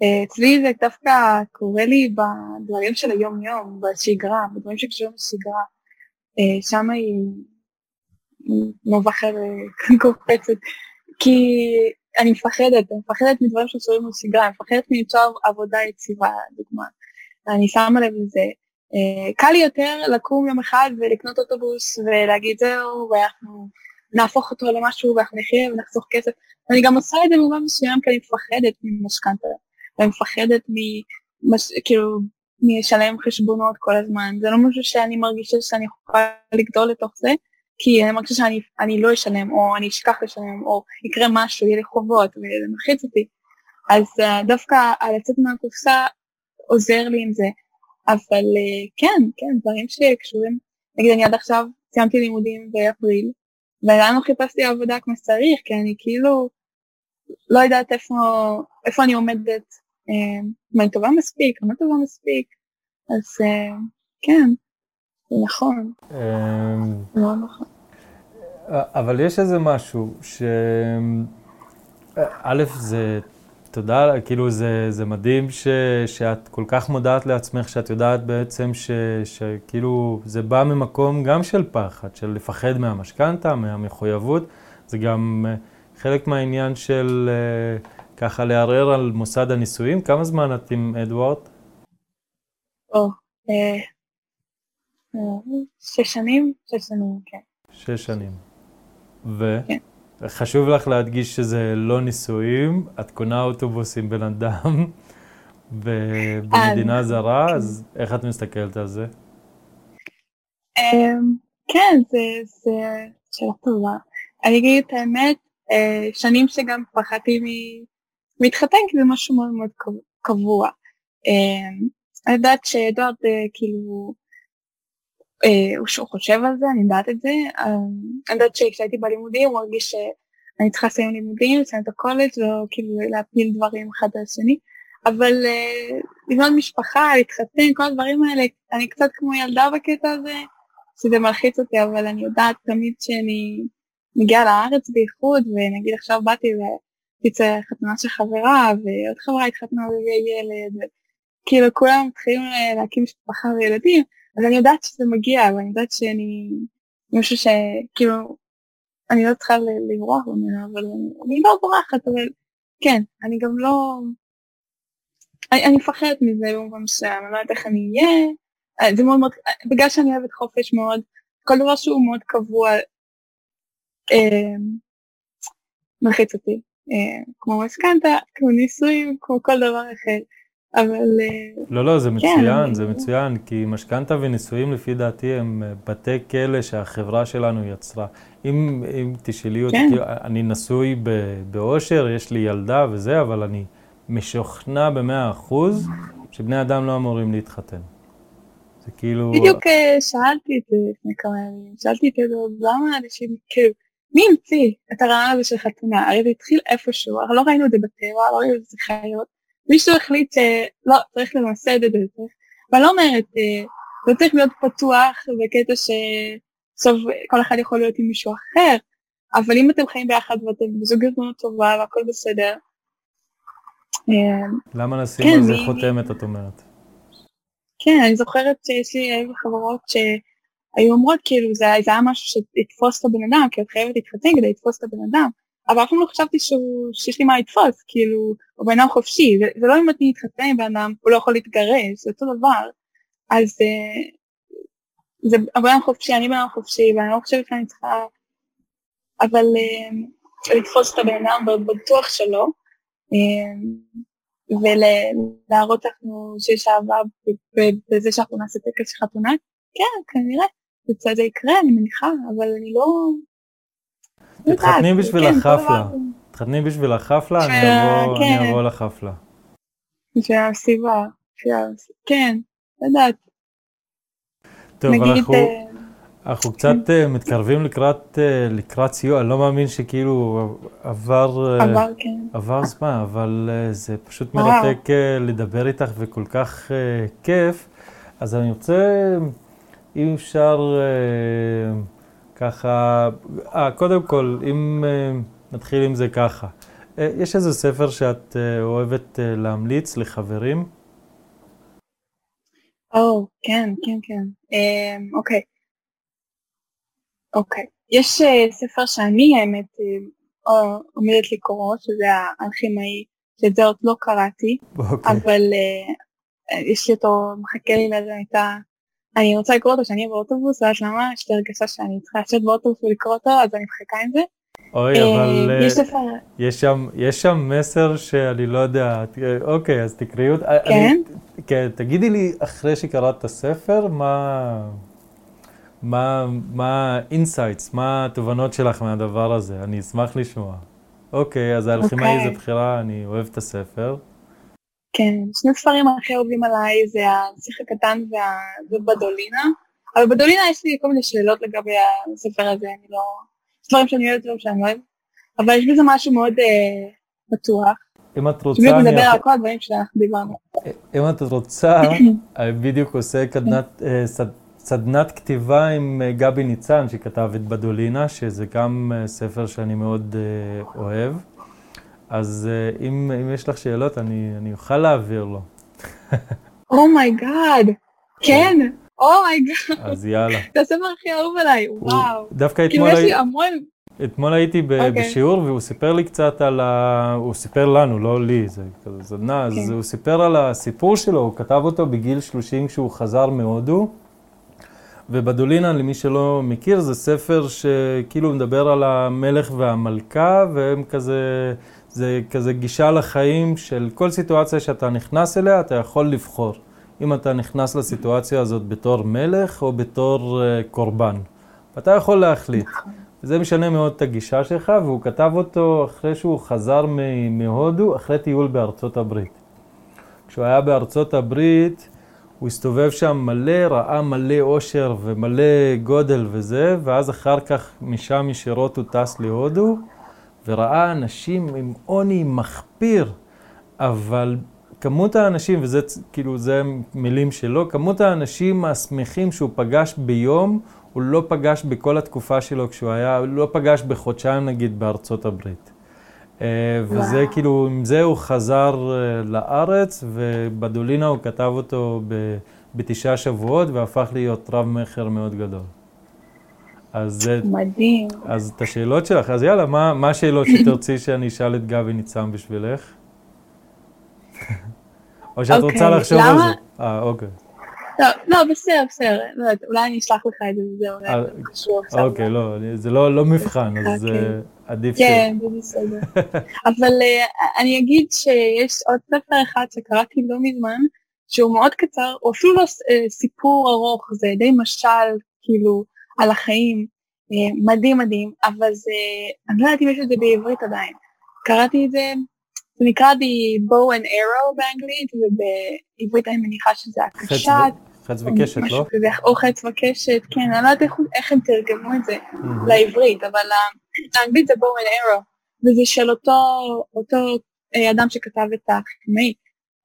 אה, אצלי זה דווקא קורה לי בדברים של היום-יום, בשגרה, בדברים שקשורים לשגרה. אה, שם היא מבחרת, <laughs> קופצת, כי אני מפחדת, אני מפחדת מדברים שקשורים לשגרה, אני מפחדת מלמצוא עבודה יציבה, לדוגמה. אני שמה לב לזה. אה, קל לי יותר לקום יום אחד ולקנות אוטובוס ולהגיד זהו, ואנחנו נהפוך אותו למשהו ואנחנו נחיה ונחסוך כסף. ואני גם עושה את זה במובן מסוים כי אני מפחדת ממשכנתה. ואני מפחדת מ... מש... כאילו, מלשלם חשבונות כל הזמן. זה לא משהו שאני מרגישה שאני יכולה לגדול לתוך זה, כי אני מרגישה שאני לא אשלם, או אני אשכח לשלם, או יקרה משהו, יהיה לי חובות, וזה מלחיץ אותי. אז uh, דווקא לצאת מהקופסה עוזר לי עם זה. אבל uh, כן, כן, דברים שקשורים, נגיד אני עד עכשיו סיימתי לימודים באפריל, ועדיין לא חיפשתי עבודה כמו שצריך, כי אני כאילו לא יודעת איפה, איפה אני עומדת אם אני טובה מספיק, אני לא טובה מספיק, אז אה, כן, זה נכון. לא נכון. אבל יש איזה משהו ש... א', זה תודה, כאילו זה, זה מדהים ש, שאת כל כך מודעת לעצמך, שאת יודעת בעצם ש, שכאילו זה בא ממקום גם של פחד, של לפחד מהמשכנתה, מהמחויבות, זה גם אה, חלק מהעניין של... Uh, ככה לערער על מוסד הנישואים. כמה זמן את עם אדוארד? או, אה, אה, שש שנים, שש שנים, כן. שש שנים. וחשוב כן. לך להדגיש שזה לא נישואים, את קונה אוטובוס עם בן אדם <laughs> במדינה זרה, אז איך את מסתכלת על זה? אמ, כן, זה שאלה טובה. אני אגיד את האמת, אה, שנים שגם פחדתי מתחתן כי זה משהו מאוד מאוד קבוע. אמ, אני יודעת שאדוארד אה, כאילו, אה, שהוא חושב על זה, אני יודעת את זה. אני יודעת שכשהייתי בלימודים הוא הרגיש שאני צריכה לסיים לימודים, לסיים את הקולג' וכאילו להפיל דברים אחד על השני. אבל אה, לבנות משפחה, להתחתן, כל הדברים האלה, אני קצת כמו ילדה בקטע הזה, שזה מלחיץ אותי, אבל אני יודעת תמיד שאני מגיעה לארץ בייחוד, ונגיד עכשיו באתי תצא חתונה של חברה, ועוד חברה התחתנה והביאה ילד, וכאילו כולם מתחילים להקים משפחה וילדים, אז אני יודעת שזה מגיע, ואני יודעת שאני משהו שכאילו, אני לא צריכה לברוח ממנו, אבל אני לא בורחת, אבל כן, אני גם לא... אני, אני מפחדת מזה במובן מסוים, אני לא יודעת איך אני אהיה, זה מאוד מאוד, בגלל שאני אוהבת חופש מאוד, כל דבר שהוא מאוד קבוע, אה, מלחיץ אותי. אה, כמו משכנתה, כמו נישואים, כמו כל דבר אחר. אבל... אה, לא, לא, זה כן, מצוין, זה מצוין, כי משכנתה ונישואים לפי דעתי הם אה, בתי כלא שהחברה שלנו יצרה. אם, אם תשאלי אותי, כן. אני נשוי באושר, יש לי ילדה וזה, אבל אני משוכנע במאה אחוז שבני אדם לא אמורים להתחתן. זה כאילו... בדיוק שאלתי את זה לפני כמה ימים, שאלתי את זה, למה אנשים, כאילו... מי המציא את הרעיון הזה של חתונה? הרי זה התחיל איפשהו, הרי לא ראינו את זה בטבע, לא ראינו את זה חיות. מישהו החליט שלא, צריך למסד את זה. ואני לא אומרת, אה, זה צריך להיות פתוח בקטע שסוף כל אחד יכול להיות עם מישהו אחר, אבל אם אתם חיים ביחד ואתם בזוגיות מאוד טובה והכל בסדר, אה, למה לשים כן, על זה חותמת, את אומרת? כן, אני זוכרת שיש לי חברות ש... היו אומרות כאילו זה, זה היה משהו שיתפוס את הבן אדם, כי את חייבת להתחתן כדי לתפוס את הבן אדם, אבל אף פעם לא חשבתי שהוא, שיש לי מה לתפוס, כאילו, הוא בן אדם חופשי, זה, זה לא אם אני אתחתן עם בן אדם, הוא לא יכול להתגרש, זה אותו דבר. אז אה, זה בן אדם חופשי, אני בן אדם חופשי, ואני לא חושבת שאני צריכה, אבל אה, לתפוס את הבן אדם בטוח שלו, אה, ולהראות לנו שיש אהבה בזה שאנחנו נעשה טקס חתונה, כן, כנראה, זה יקרה, אני מניחה, אבל אני לא... תתחתני בשביל כן, החפלה. תתחתני בשביל החפלה, אני כן. אבוא לחפלה. בשביל הסיבה, כן, לדעת. טוב, אנחנו... אנחנו קצת אה, מתקרבים לקראת, אה, לקראת סיוע, אני לא מאמין שכאילו עבר, אה, עבר, כן. עבר זמן, אבל זה פשוט מרתק לדבר איתך וכל כך כיף. אז אני רוצה, אם אפשר ככה, אה, קודם כל, אם נתחיל עם זה ככה, יש איזה ספר שאת אוהבת להמליץ לחברים? או, כן, כן, כן. אוקיי. אוקיי. יש uh, ספר שאני האמת uh, עומדת לקרוא, שזה האלכימאי, שאת זה עוד לא קראתי, אוקיי. אבל uh, יש לי אותו, מחכה לי לזה, הייתה... אני רוצה לקרוא אותו כשאני אהיה באוטובוס, ואז למה יש לי הרגשה שאני צריכה לשבת באוטובוס ולקרוא אותו, אז אני מחכה עם זה. אוי, אבל יש, ספר... יש, שם, יש שם מסר שאני לא יודע, אוקיי, אז תקראי אותו. כן? אני, כן, תגידי לי, אחרי שקראת את הספר, מה... מה ה insights, מה התובנות שלך מהדבר הזה? אני אשמח לשמוע. אוקיי, אז האלכימאי okay. זה אוקיי. בחירה, אני אוהב את הספר. כן, שני ספרים הכי אוהבים עליי זה הנסיך הקטן ובדולינה, אבל בדולינה יש לי כל מיני שאלות לגבי הספר הזה, אני לא... יש דברים שאני אוהבת ודברים שאני לא אוהבת, אבל יש בזה משהו מאוד אה, פתוח. אם את רוצה... בדיוק מדבר על כל הדברים שאנחנו דיברנו. אם את רוצה, <coughs> אני בדיוק עושה סדנת... אה, סדנת כתיבה עם אה, גבי ניצן, שכתב את בדולינה, שזה גם אה, ספר שאני מאוד אה, אוהב. אז אם, אם יש לך שאלות, אני, אני אוכל להעביר לו. אומייגאד, כן, אומייגאד. אז יאללה. זה הספר הכי אהוב עליי, וואו. דווקא אתמול... כאילו יש לי המון... אתמול הייתי ב- okay. אוקיי. בשיעור והוא סיפר לי קצת על ה... הוא סיפר לנו, לא לי, זה כזה זדנה, okay. אז כן. הוא סיפר על הסיפור שלו, הוא כתב אותו בגיל 30 כשהוא חזר מהודו. ובדולינה, למי שלא מכיר, זה ספר שכאילו מדבר על המלך והמלכה, והם כזה, זה כזה גישה לחיים של כל סיטואציה שאתה נכנס אליה, אתה יכול לבחור. אם אתה נכנס לסיטואציה הזאת בתור מלך או בתור uh, קורבן. ואתה יכול להחליט. וזה משנה מאוד את הגישה שלך, והוא כתב אותו אחרי שהוא חזר מהודו, אחרי טיול בארצות הברית. כשהוא היה בארצות הברית, הוא הסתובב שם מלא, ראה מלא אושר ומלא גודל וזה, ואז אחר כך משם ישירות הוא טס להודו, וראה אנשים עם עוני מחפיר, אבל כמות האנשים, וזה כאילו, זה מילים שלו, כמות האנשים השמחים שהוא פגש ביום, הוא לא פגש בכל התקופה שלו כשהוא היה, הוא לא פגש בחודשיים נגיד בארצות הברית. אה, וזה וואו. כאילו, עם זה הוא חזר אה, לארץ, ובדולינה הוא כתב אותו בתשעה שבועות, והפך להיות רב מכר מאוד גדול. אז מדהים. אז את השאלות שלך, אז יאללה, מה, מה השאלות שתרצי <coughs> שאני אשאל את גבי ניצם בשבילך? או שאת okay, רוצה אוקיי, לחשוב למה? על זה? אה, אוקיי. לא, לא, בסדר, בסדר, לא אולי אני אשלח לך את זה וזהו, אולי זה קשור עכשיו. אוקיי, לא, זה לא, לא מבחן, אז אוקיי. עדיף ש... כן, זה בסדר. <laughs> אבל uh, אני אגיד שיש עוד ספר אחד שקראתי לא מזמן, שהוא מאוד קצר, הוא אפילו לא סיפור ארוך, זה די משל, כאילו, על החיים, uh, מדהים מדהים, אבל זה, אני לא יודעת אם יש את זה בעברית עדיין. קראתי את זה, זה נקרא The Bow and Arrow באנגלית, ובעברית אני מניחה שזה הקשת. חץ וקשת, לא? כזה, או חץ וקשת, כן, אני לא יודעת איך, איך הם תרגמו את זה לעברית, אבל האנגלית זה בואו אנד אירו, וזה של אותו, אותו אה, אדם שכתב את החימאי,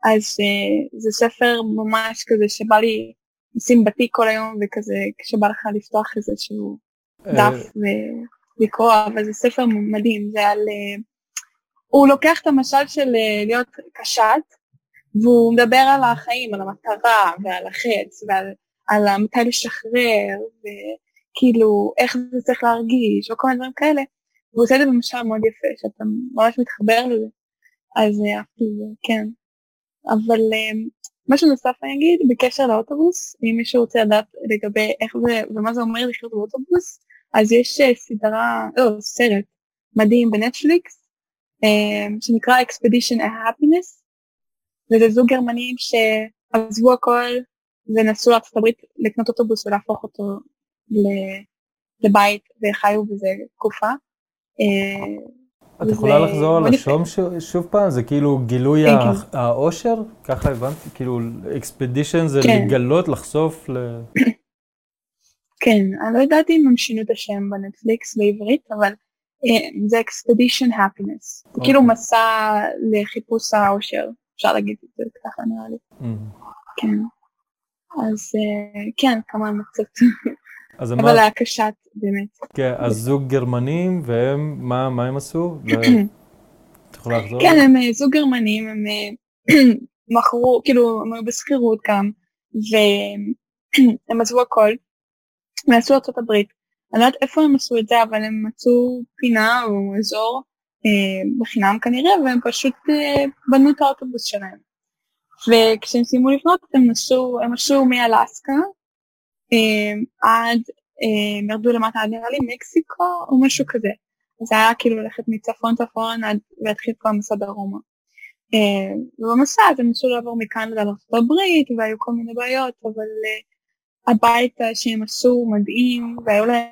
אז uh, זה ספר ממש כזה שבא לי לשים בתיק כל היום, וכזה כשבא לך לפתוח איזשהו אה, דף ולקרוא, אבל זה ספר מדהים, זה על... Uh, הוא לוקח את המשל של uh, להיות קשת, והוא מדבר על החיים, על המטרה ועל החץ ועל על מתי לשחרר וכאילו איך זה צריך להרגיש וכל מיני דברים כאלה הוא עושה את זה במשל מאוד יפה, שאתה ממש מתחבר לזה, אז אהבתי את זה, כן. אבל משהו נוסף אני אגיד, בקשר לאוטובוס, אם מישהו רוצה לדעת לגבי איך זה ומה זה אומר לחיות באוטובוס, אז יש סדרה, לא, סרט מדהים בנטפליקס, שנקרא Expedition Happiness, וזה זוג גרמנים שעזבו הכל ונסעו לארצות הברית לקנות אוטובוס ולהפוך אותו לבית וחיו בזה תקופה. את יכולה לחזור על השום שוב פעם? זה כאילו גילוי העושר? ככה הבנתי? כאילו אקספדישן זה כן. לגלות, לחשוף ל... <coughs> כן, אני לא יודעת אם הם שינו את השם בנטפליקס בעברית, אבל אה, זה אקספדישן הפינס. זה כאילו אוקיי. מסע לחיפוש העושר, אפשר להגיד את זה ככה נראה לי. כן. אז אה, כן, כמה <laughs> המצות. אבל היה קשת באמת. כן, אז זוג גרמנים, והם, מה, מה הם עשו? את יכולה לחזור? כן, הם אה, זוג גרמנים, הם <clears throat> מכרו, כאילו, הם היו בשכירות גם, והם <clears throat> עזבו הכל, ועשו ארצות הברית. אני לא יודעת איפה הם עשו את זה, אבל הם מצאו פינה או אזור אה, בחינם כנראה, והם פשוט אה, בנו את האוטובוס שלהם. וכשהם סיימו לבנות הם נסעו, הם עשו מאלסקה אה, עד, אה, הם ירדו למטה עד נראה לי מקסיקו או משהו כזה. זה היה כאילו ללכת מצפון צפון עד להתחיל כבר מסע דרומה. אה, ובמסע אז הם ניסו לעבור מקנדה הברית והיו כל מיני בעיות, אבל uh, הבית שהם עשו מדהים והיו להם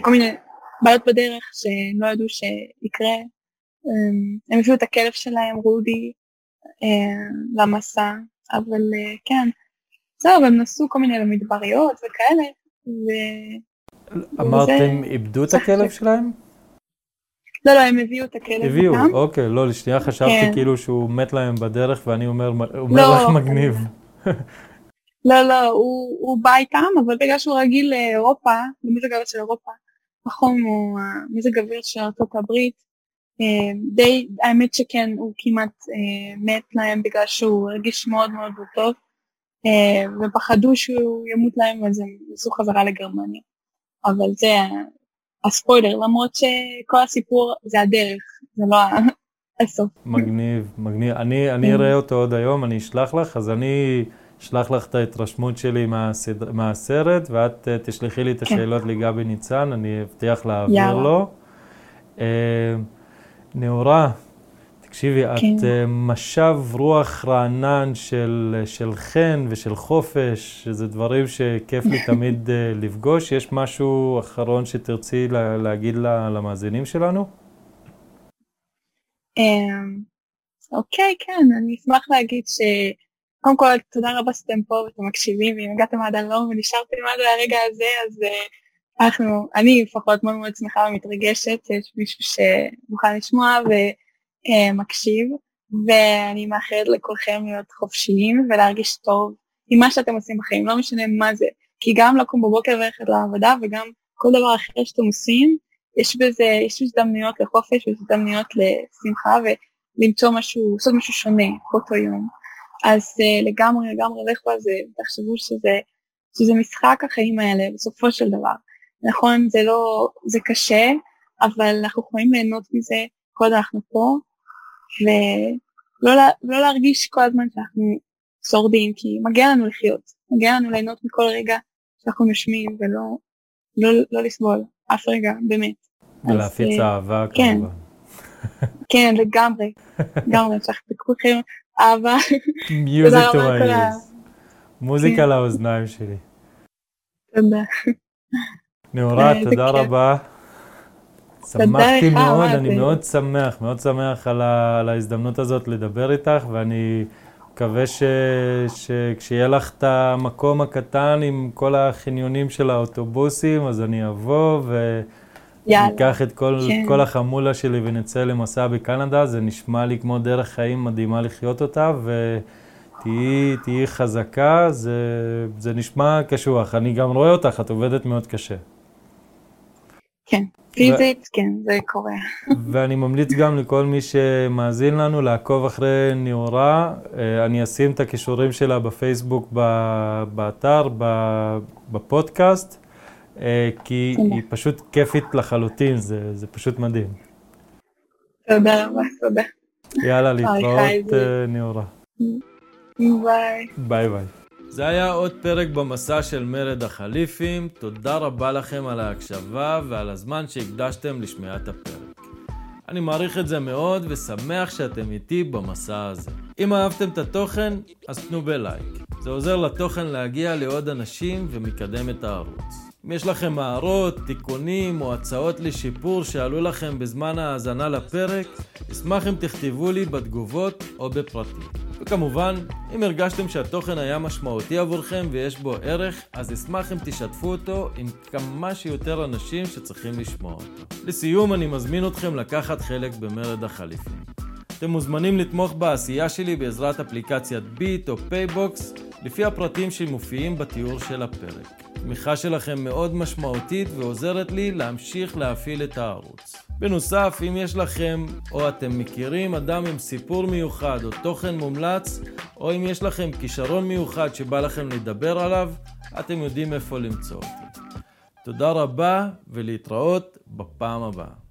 כל מיני בעיות בדרך שהם לא ידעו שיקרה. הם הביאו את הכלב שלהם, רודי, למסע, אבל כן, זהו, הם נסעו כל מיני למדבריות וכאלה, ו... אמרתם, איבדו את הכלב <laughs> שלהם? לא, לא, הם הביאו את הכלב הביאו, אוקיי, לא, לשנייה חשבתי כן. כאילו שהוא מת להם בדרך ואני אומר, אומר לא, לך מגניב. <laughs> לא, לא, הוא, הוא בא איתם, אבל בגלל שהוא רגיל לאירופה, למזג האוויר של אירופה, החום הוא מזג האוויר של ארה"ב, אה, די, האמת שכן, הוא כמעט אה, מת להם בגלל שהוא הרגיש מאוד מאוד לא טוב, אה, ופחדו שהוא ימות להם, אז הם נסעו חזרה לגרמניה. אבל זה הספוילר, למרות שכל הסיפור זה הדרך, זה לא הסוף. מגניב, מגניב. אני, אני אראה אותו עוד היום, אני אשלח לך, אז אני אשלח לך את ההתרשמות שלי מהסד... מהסרט, ואת תשלחי לי את כן. השאלות כן. לגבי ניצן, אני אבטיח להעביר יאללה. לו. נאורה, תקשיבי, כן. את uh, משב רוח רענן של, של חן ושל חופש, שזה דברים שכיף לי <laughs> תמיד uh, לפגוש. יש משהו אחרון שתרצי לה, להגיד לה, למאזינים שלנו? אמ, אוקיי, כן, אני אשמח להגיד ש... קודם כל, תודה רבה שאתם פה ואתם מקשיבים, ואם הגעתם עד הלום ונשארתם עד הרגע הזה, אז uh, אנחנו, אני לפחות מאוד מאוד שמחה ומתרגשת שיש מישהו שמוכן לשמוע ומקשיב, ואני מאחלת לכולכם להיות חופשיים ולהרגיש טוב עם מה שאתם עושים בחיים, לא משנה מה זה, כי גם לקום בבוקר וללכת לעבודה וגם כל דבר אחר שאתם עושים, יש בזה, יש הזדמנויות לחופש ויש הזדמנויות לשמחה ולמצוא משהו, לעשות משהו שונה באותו יום. אז uh, לגמרי לגמרי לכו על זה, תחשבו שזה, שזה משחק החיים האלה בסופו של דבר. נכון, זה לא, זה קשה, אבל אנחנו יכולים ליהנות מזה כל עוד אנחנו פה, ולא לא להרגיש כל הזמן שאנחנו שורדים, כי מגיע לנו לחיות, מגיע לנו ליהנות מכל רגע שאנחנו נושמים, ולא לא, לא לסבול אף רגע, באמת. ולהפיץ אה, אהבה כן. כמובן. כן, לגמרי, לגמרי, צריך לכולכם אהבה. מיוזיק my ears. מוזיקה כן. לאוזניים שלי. תודה. נאורה, תודה רבה. שמחתי מאוד, אני מאוד שמח, מאוד שמח על, ה, על ההזדמנות הזאת לדבר איתך, ואני מקווה שכשיהיה לך את המקום הקטן עם כל החניונים של האוטובוסים, אז אני אבוא וניקח את כל, כן. כל החמולה שלי ונצא למסע בקנדה, זה נשמע לי כמו דרך חיים מדהימה לחיות אותה, ותהיי חזקה, זה, זה נשמע קשוח. אני גם רואה אותך, את עובדת מאוד קשה. כן, פיזית, כן, זה קורה. <laughs> ואני ממליץ גם לכל מי שמאזין לנו לעקוב אחרי נאורה. אה, אני אשים את הקישורים שלה בפייסבוק, באתר, בפודקאסט, אה, כי היא פשוט כיפית לחלוטין, זה, זה פשוט מדהים. תודה רבה, תודה. יאללה, <laughs> להתראות, אה, נאורה. ביי. ביי ביי. זה היה עוד פרק במסע של מרד החליפים, תודה רבה לכם על ההקשבה ועל הזמן שהקדשתם לשמיעת הפרק. אני מעריך את זה מאוד ושמח שאתם איתי במסע הזה. אם אהבתם את התוכן, אז תנו בלייק. זה עוזר לתוכן להגיע לעוד אנשים ומקדם את הערוץ. אם יש לכם הערות, תיקונים או הצעות לשיפור שעלו לכם בזמן ההאזנה לפרק, אשמח אם תכתבו לי בתגובות או בפרטים. וכמובן, אם הרגשתם שהתוכן היה משמעותי עבורכם ויש בו ערך, אז אשמח אם תשתפו אותו עם כמה שיותר אנשים שצריכים לשמוע אותו. לסיום, אני מזמין אתכם לקחת חלק במרד החליפים. אתם מוזמנים לתמוך בעשייה שלי בעזרת אפליקציית ביט או פייבוקס, לפי הפרטים שמופיעים בתיאור של הפרק. התמיכה שלכם מאוד משמעותית ועוזרת לי להמשיך להפעיל את הערוץ. בנוסף, אם יש לכם או אתם מכירים אדם עם סיפור מיוחד או תוכן מומלץ, או אם יש לכם כישרון מיוחד שבא לכם לדבר עליו, אתם יודעים איפה למצוא אותי. תודה רבה ולהתראות בפעם הבאה.